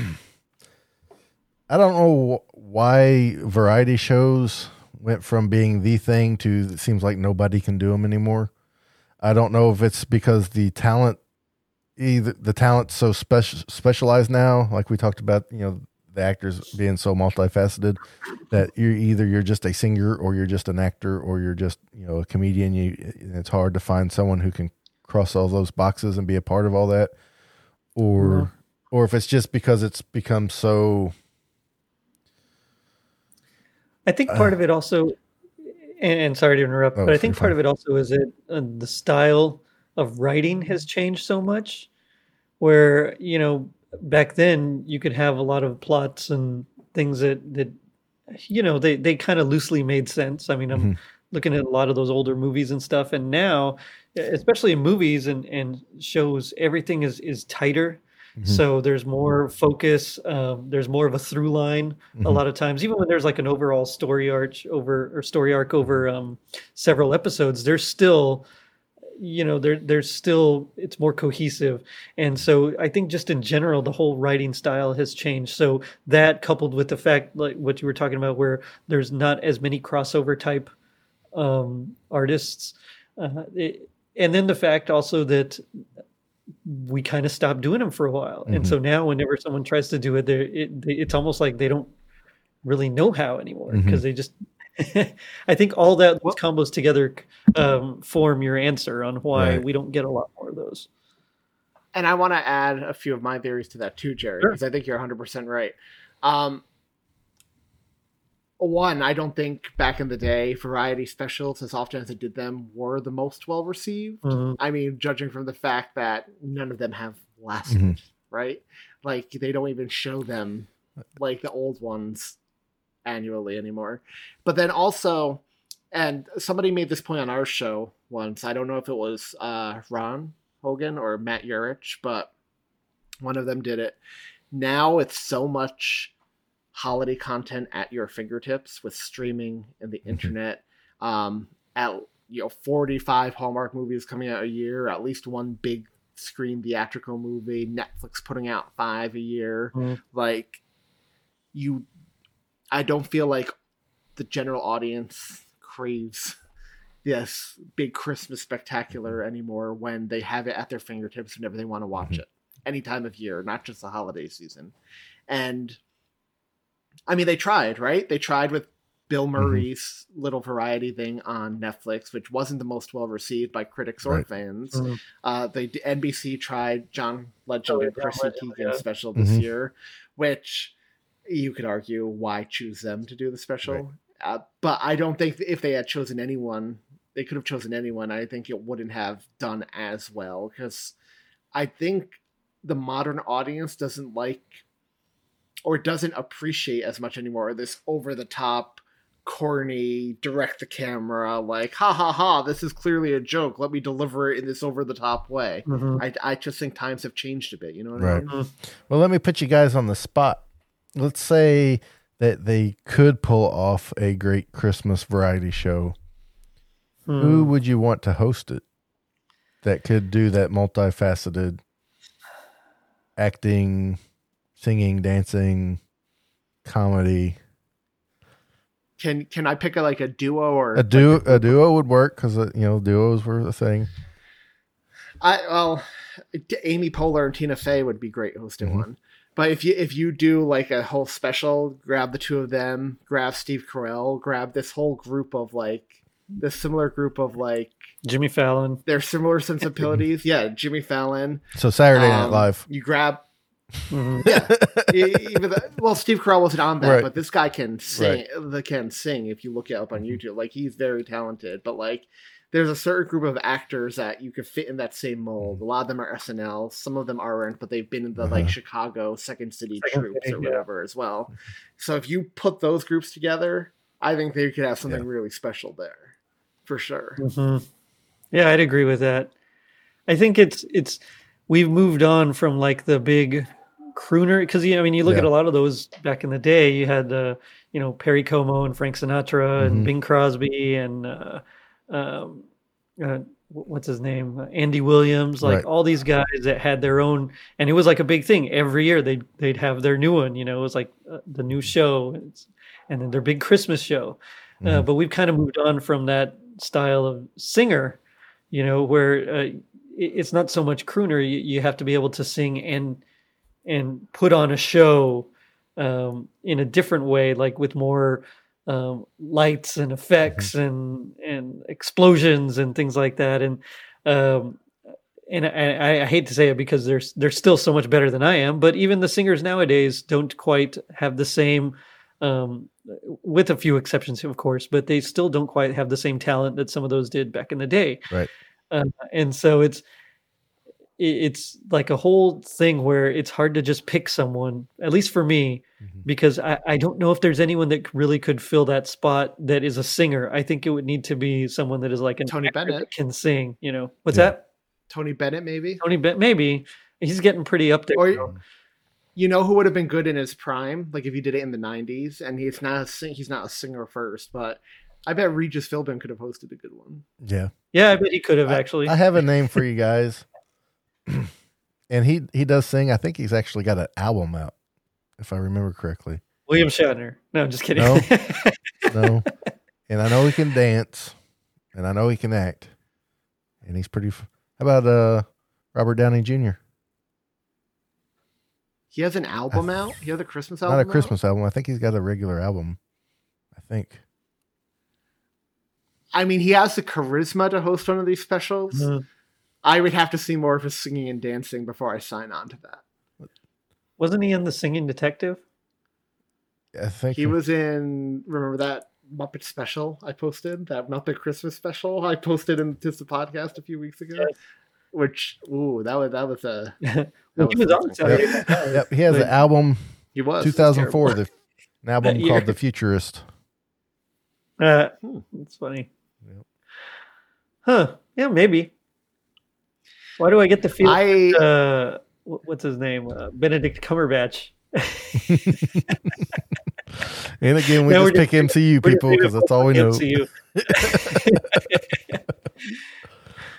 I don't know why variety shows went from being the thing to it seems like nobody can do them anymore. I don't know if it's because the talent, either the talent's so special specialized now, like we talked about, you know, the actors being so multifaceted that you're either you're just a singer or you're just an actor or you're just you know a comedian. You it's hard to find someone who can cross all those boxes and be a part of all that, or Yeah. or if it's just because it's become so I think part Uh. of it also, and, sorry to interrupt, Oh, but I think part fine. of it also is that uh, the style of writing has changed so much. Where you know back then you could have a lot of plots and things that that you know they they kind of loosely made sense. I mean, I'm Mhm. looking at a lot of those older movies and stuff, and now, especially in movies and and shows, everything is is tighter. Mhm. So there's more focus. Um, there's more of a through line a Mhm. lot of times, even when there's like an overall story arc over or story arc over um, several episodes, there's still, you know, there there's still it's more cohesive, and so I think just in general the whole writing style has changed. So that coupled with the fact like what you were talking about, where there's not as many crossover type um, artists, uh, it, and then the fact also that we kind of stopped doing them for a while, and so now whenever someone tries to do it, there it, they- it's almost like they don't really know how anymore because they just. I think all that those combos together um, form your answer on why Right. we don't get a lot more of those. and I want to add a few of my theories to that too, Jerry, Sure. because I think you're 100% right. Um, one, I don't think back in the day, variety specials, as often as they did them, were the most well received. Mhm. I mean, judging from the fact that none of them have lasted, Mhm. right? Like, they don't even show them like the old ones annually anymore. But then also, and somebody made this point on our show once. I don't know if it was uh, Ron Hogan or Matt Urich, but one of them did it. Now it's so much holiday content at your fingertips with streaming and the Mhm. internet. Um, at you know, forty-five Hallmark movies coming out a year, at least one big screen theatrical movie. Netflix putting out five a year. Mhm. Like you, I don't feel like the general audience craves this big Christmas spectacular anymore when they have it at their fingertips whenever they want to watch Mhm. it, any time of year, not just the holiday season. And I mean, they tried, right? They tried with Bill Murray's little variety thing on Netflix, which wasn't the most well received by critics or Right. fans. Mhm. Uh, they NBC tried John Legend Oh, and John Chrissy Legend, Teigen yeah. special this Mhm. year, which you could argue why choose them to do the special. Right. Uh, but I don't think if they had chosen anyone, they could have chosen anyone. I think it wouldn't have done as well because I think the modern audience doesn't like or doesn't appreciate as much anymore this over the top corny direct the camera like ha ha ha this is clearly a joke let me deliver it in this over the top way Mhm. I, I just think times have changed a bit you know what Right. I mean? Well, let me put you guys on the spot. Let's say that they could pull off a great Christmas variety show. Hmm. Who would you want to host it that could do that multifaceted acting, singing, dancing, comedy? can can i pick a like a duo or A duo, a duo would work because you know duos were a thing. I well, Amy Poehler and Tina Fey would be great hosting Mhm. one. But if you if you do like a whole special, grab the two of them, grab Steve Carell, grab this whole group of like this similar group of like Jimmy Fallon. their similar sensibilities. yeah, Jimmy Fallon. So Saturday Night Um, Live. You grab Mhm. e- even the, well, Steve Carell wasn't on that, Right. but this guy can sing. The can sing if you look it up on Mhm. YouTube. Like he's very talented. But like, there's a certain group of actors that you could fit in that same mold. A lot of them are SNL. Some of them aren't, but they've been in the like Uh-huh. Chicago Second City Second troops City, or yeah. whatever as well. So if you put those groups together, I think they could have something Yeah. really special there, for sure. Mhm. Yeah, I'd agree with that. I think it's it's we've moved on from like the big crooner because you know, I mean you look Yeah. at a lot of those back in the day. You had uh, you know Perry Como and Frank Sinatra and Bing Crosby and uh, um, uh, what's his name Uh, Andy Williams. Like Right. all these guys that had their own, and it was like a big thing every year. They'd they'd have their new one. You know, it was like uh, the new show, It's- and then their big Christmas show. Uh, Mhm. but we've kind of moved on from that style of singer, you know, where uh, it- it's not so much crooner. You, you have to be able to sing and and put on a show um, in a different way, like with more um, lights and effects and and explosions and things like that. And um, and I, I hate to say it because they're they're still so much better than I am. But even the singers nowadays don't quite have the same um, with a few exceptions, of course, but they still don't quite have the same talent that some of those did back in the day. Right. Uh, and so it's it- it's like a whole thing where it's hard to just pick someone, at least for me, Mhm. because I, I don't know if there's anyone that really could fill that spot that is a singer. I think it would need to be someone that is like an Tony actor that Bennett. can sing. You know, what's Yeah. that? Tony Bennett, maybe. Tony Bennett, maybe he's getting pretty up there. Or now. you know who would have been good in his prime, like if you did it in the '90s, and he's not a sing- he's not a singer first, but I bet Regis Philbin could have hosted a good one. Yeah. Yeah, I bet he could have I- actually. I have a name for you guys. and he he does sing. I think he's actually got an album out, if I remember correctly. William Shatner. No, I'm just kidding. No. No. and I know he can dance, and I know he can act, and he's pretty. F- How about uh Robert Downey Jr.? He has an album out. He has a Christmas album. Not a out? Christmas album. I think he's got a regular album. I think. I mean, he has the charisma to host one of these specials. Uh, I would have to see more of his singing and dancing before I sign on to that. wasn't he in the Singing Detective? I think He was in. Remember that Muppet special I posted? That Muppet Christmas special I posted in Tis the Podcast a few weeks ago. Yes. Which, ooh, that was that was a. Well, he was on something. Saturday Yep, he has But- an album, He was 2004, the, an album That year. called The Futurist. Uh, Hmm. That's funny. Yep. Huh? Yeah, maybe. Why do I get the terrible. feeling? I uh, what's his name? Uh, Benedict Cumberbatch. And again, we No, we're just pick just- MCU people because that's all we know. MCU.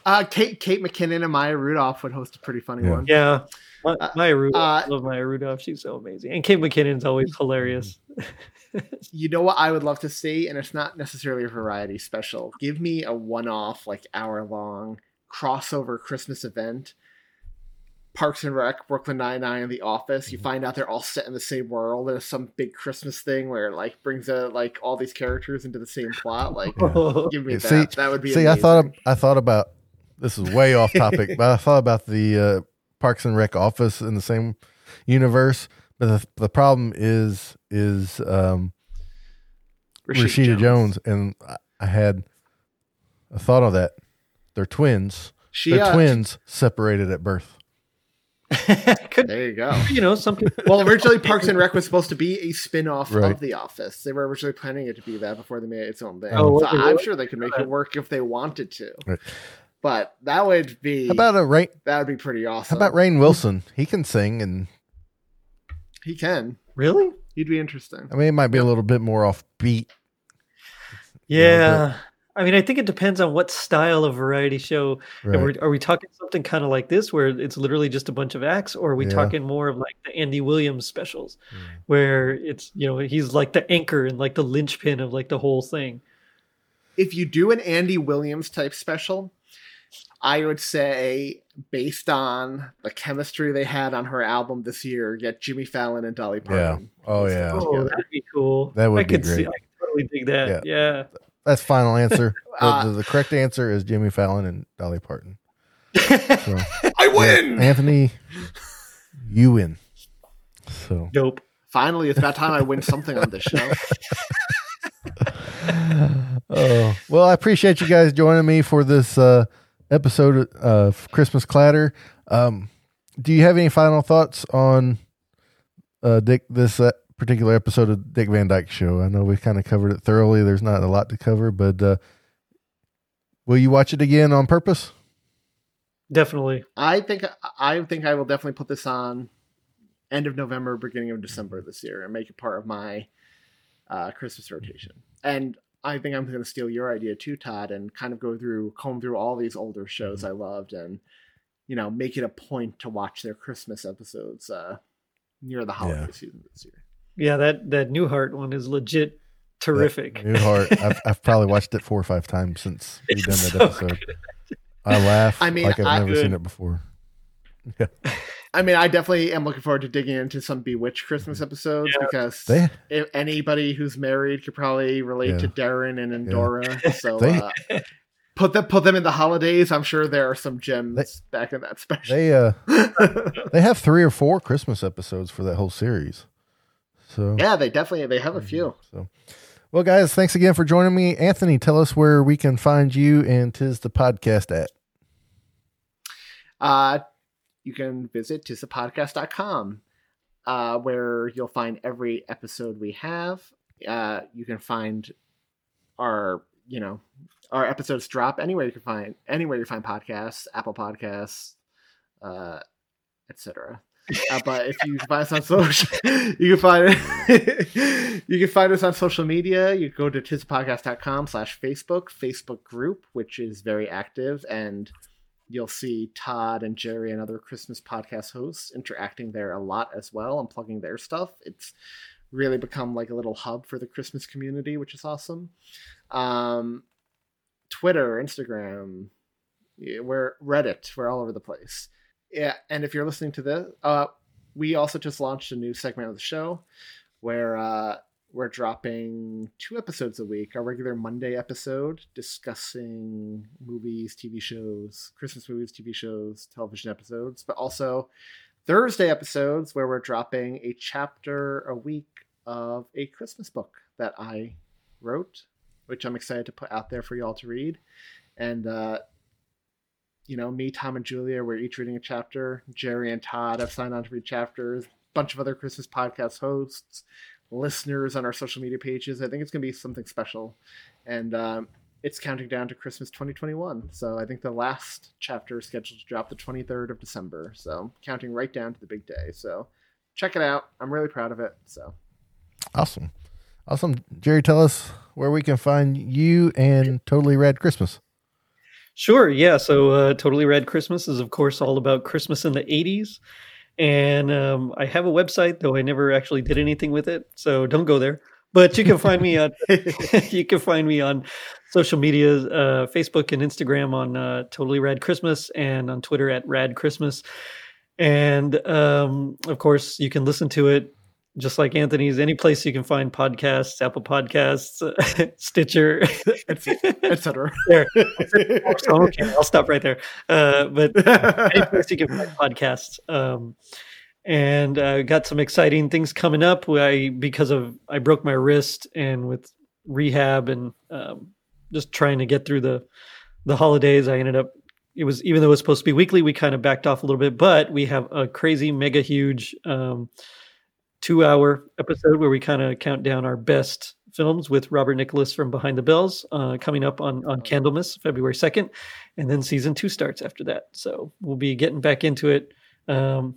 uh, Kate Kate McKinnon and Maya Rudolph would host a pretty funny Yeah. one. Yeah. Ma- Uh, Maya Rudolph. I uh, love Maya Rudolph. She's so amazing. And Kate McKinnon's always hilarious. You know what I would love to see, and it's not necessarily a variety special. Give me a one-off, like hour-long crossover Christmas event. Parks and Rec, Brooklyn Nine Nine, and The Office. You find out they're all set in the same world, and it's some big Christmas thing where it, like brings a, like all these characters into the same plot. Like, Yeah. give me Yeah, that. see- that would be. See, I thought. I thought about this is way off topic, but I thought about the uh, Parks and Rec office in the same universe. But the, the problem is is um, Rashida, Jones. and I- I had a thought of that. They're twins. She, They're uh, twins separated at birth. Could There you go. you know some people? Well, originally Parks and Rec was supposed to be a spin-off Right. of The Office. They were originally planning it to be that before they made it its own thing. Oh, so I'm sure they could make it work if they wanted to. Right. But that would be How about a Rainn? that would be pretty awesome. How about Rainn Wilson? He can sing, and He can. Really? He'd be interesting. I mean, it might be a little bit more off beat. Yeah. I mean, I think it depends on what style of variety show. Right. Are, we, are we talking something kind of like this, where it's literally just a bunch of acts, or are we Yeah. talking more of like the Andy Williams specials, Yeah. where it's you know he's like the anchor and like the linchpin of like the whole thing? If you do an Andy Williams type special, I would say based on the chemistry they had on her album this year, get Jimmy Fallon and Dolly Parton. Oh, yeah. Oh, yeah. Oh, together. that'd be cool. That would I be could see. great. I could totally dig that. Yeah. Yeah. That's final answer. The, Uh, the, the correct answer is Jimmy Fallon and Dolly Parton. So, I win. yeah, Anthony, you win. So, Dope. Finally, it's about time I win something on this show. oh well, I appreciate you guys joining me for this uh, episode of Christmas Clatter. Um, do you have any final thoughts on uh, Dick this uh, particular episode of Dick Van Dyke Show? I know we kind of covered it thoroughly. There's not a lot to cover, but uh, will you watch it again on purpose? Definitely. I think I think I will definitely put this on end of November, beginning of December this year, and make it part of my uh, Christmas rotation. And I think I'm going to steal your idea too, Todd, and kind of go through, comb through all these older shows I loved, and you know, make it a point to watch their Christmas episodes uh, near the holiday Yeah. season this year. Yeah, that that Newhart one is legit terrific. Newhart. I've, I've probably watched it four or five times since we've done that so episode. I laugh I mean, like I've I- never seen it before. Yeah. I mean, I definitely am looking forward to digging into some Bewitched Christmas episodes Yeah. because They if anybody who's married could probably relate Yeah. to Darrin and Endora. So They- uh, put them put them in the holidays. I'm sure there are some gems They- back in that special. they uh they have three or four Christmas episodes for that whole series. So Yeah, they definitely they have a few. So, well, guys, thanks again for joining me. Anthony, tell us where we can find you and tis the podcast at. Uh, you can visit tissapodcast.com, uh, where you'll find every episode we have. Uh, you can find our, you know, our episodes drop anywhere you can find anywhere you find podcasts, Apple Podcasts, uh, etc. Uh, but if you find us on social, you can find you can find us on social media. You go to tizpodcast.com slash Facebook, Facebook group, which is very active and you'll see Todd and Jerry and other Christmas podcast hosts interacting there a lot as well and plugging their stuff. It's really become like a little hub for the Christmas community, which is awesome. Um, Twitter, Instagram, we're Reddit, we're all over the place. Yeah, and if you're listening to this, uh, we also just launched a new segment of the show where uh, we're dropping two episodes a week. Our regular Monday episode discussing movies, TV shows, Christmas movies, TV shows, television episodes, but also Thursday episodes where we're dropping a chapter a week of a Christmas book that I wrote, which I'm excited to put out there for y'all to read. And, uh, you know, me, Tom, and Julia, we're each reading a chapter. Jerry and Todd have signed on to read chapters. A bunch of other Christmas podcast hosts listeners on our social media pages. I think it's going to be something special. And um, it's counting down to Christmas 2021. So I think the last chapter is scheduled to drop the 23rd of December. So counting right down to the big day. So check it out. I'm really proud of it. So awesome. Awesome. Jerry, tell us where we can find you and Totally Rad Christmas. Sure. Yeah. So, uh, Totally Rad Christmas is, of course, all about Christmas in the 80s. And um, I have a website, though I never actually did anything with it. So don't go there. But you can find me on you can find me on social media, uh, Facebook and Instagram on uh, Totally Rad Christmas, and on Twitter at Rad Christmas. And um, of course, you can listen to it just like Anthony's. Any place you can find podcasts, Apple Podcasts, Stitcher, etc. there. Okay, I'll stop right there. Uh, but any place you can find podcasts. Um, and uh, got some exciting things coming up. I because of I broke my wrist and with rehab and um, just trying to get through the the holidays, I ended up. It was even though it was supposed to be weekly, we kind of backed off a little bit. But we have a crazy, mega huge um, two hour episode where we kind of count down our best films with Robert Nicholas from Behind the Bells uh, coming up on on Candlemas February second, and then season two starts after that. So we'll be getting back into it. Um,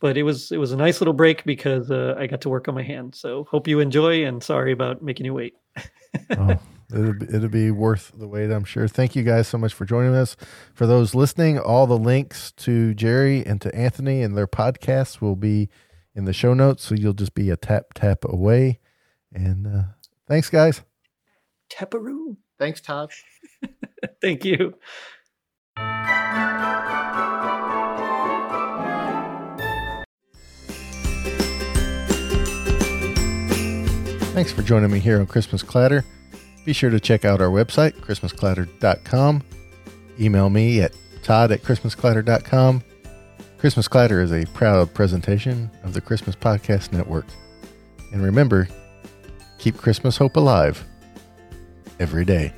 but it was it was a nice little break because uh, I got to work on my hand. So hope you enjoy, and sorry about making you wait. oh, it'll, be, it'll be worth the wait, I'm sure. Thank you guys so much for joining us. For those listening, all the links to Jerry and to Anthony and their podcasts will be in the show notes, so you'll just be a tap tap away. And uh, thanks, guys. Taparoo. Thanks, Todd. Thank you. Thanks for joining me here on Christmas Clatter. Be sure to check out our website, christmasclatter.com. Email me at todd at christmasclatter.com. Christmas Clatter is a proud presentation of the Christmas Podcast Network. And remember, keep Christmas hope alive every day.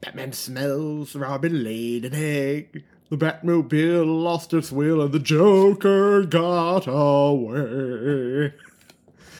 Batman smells, Robin laid an egg. The Batmobile lost its wheel and the Joker got away.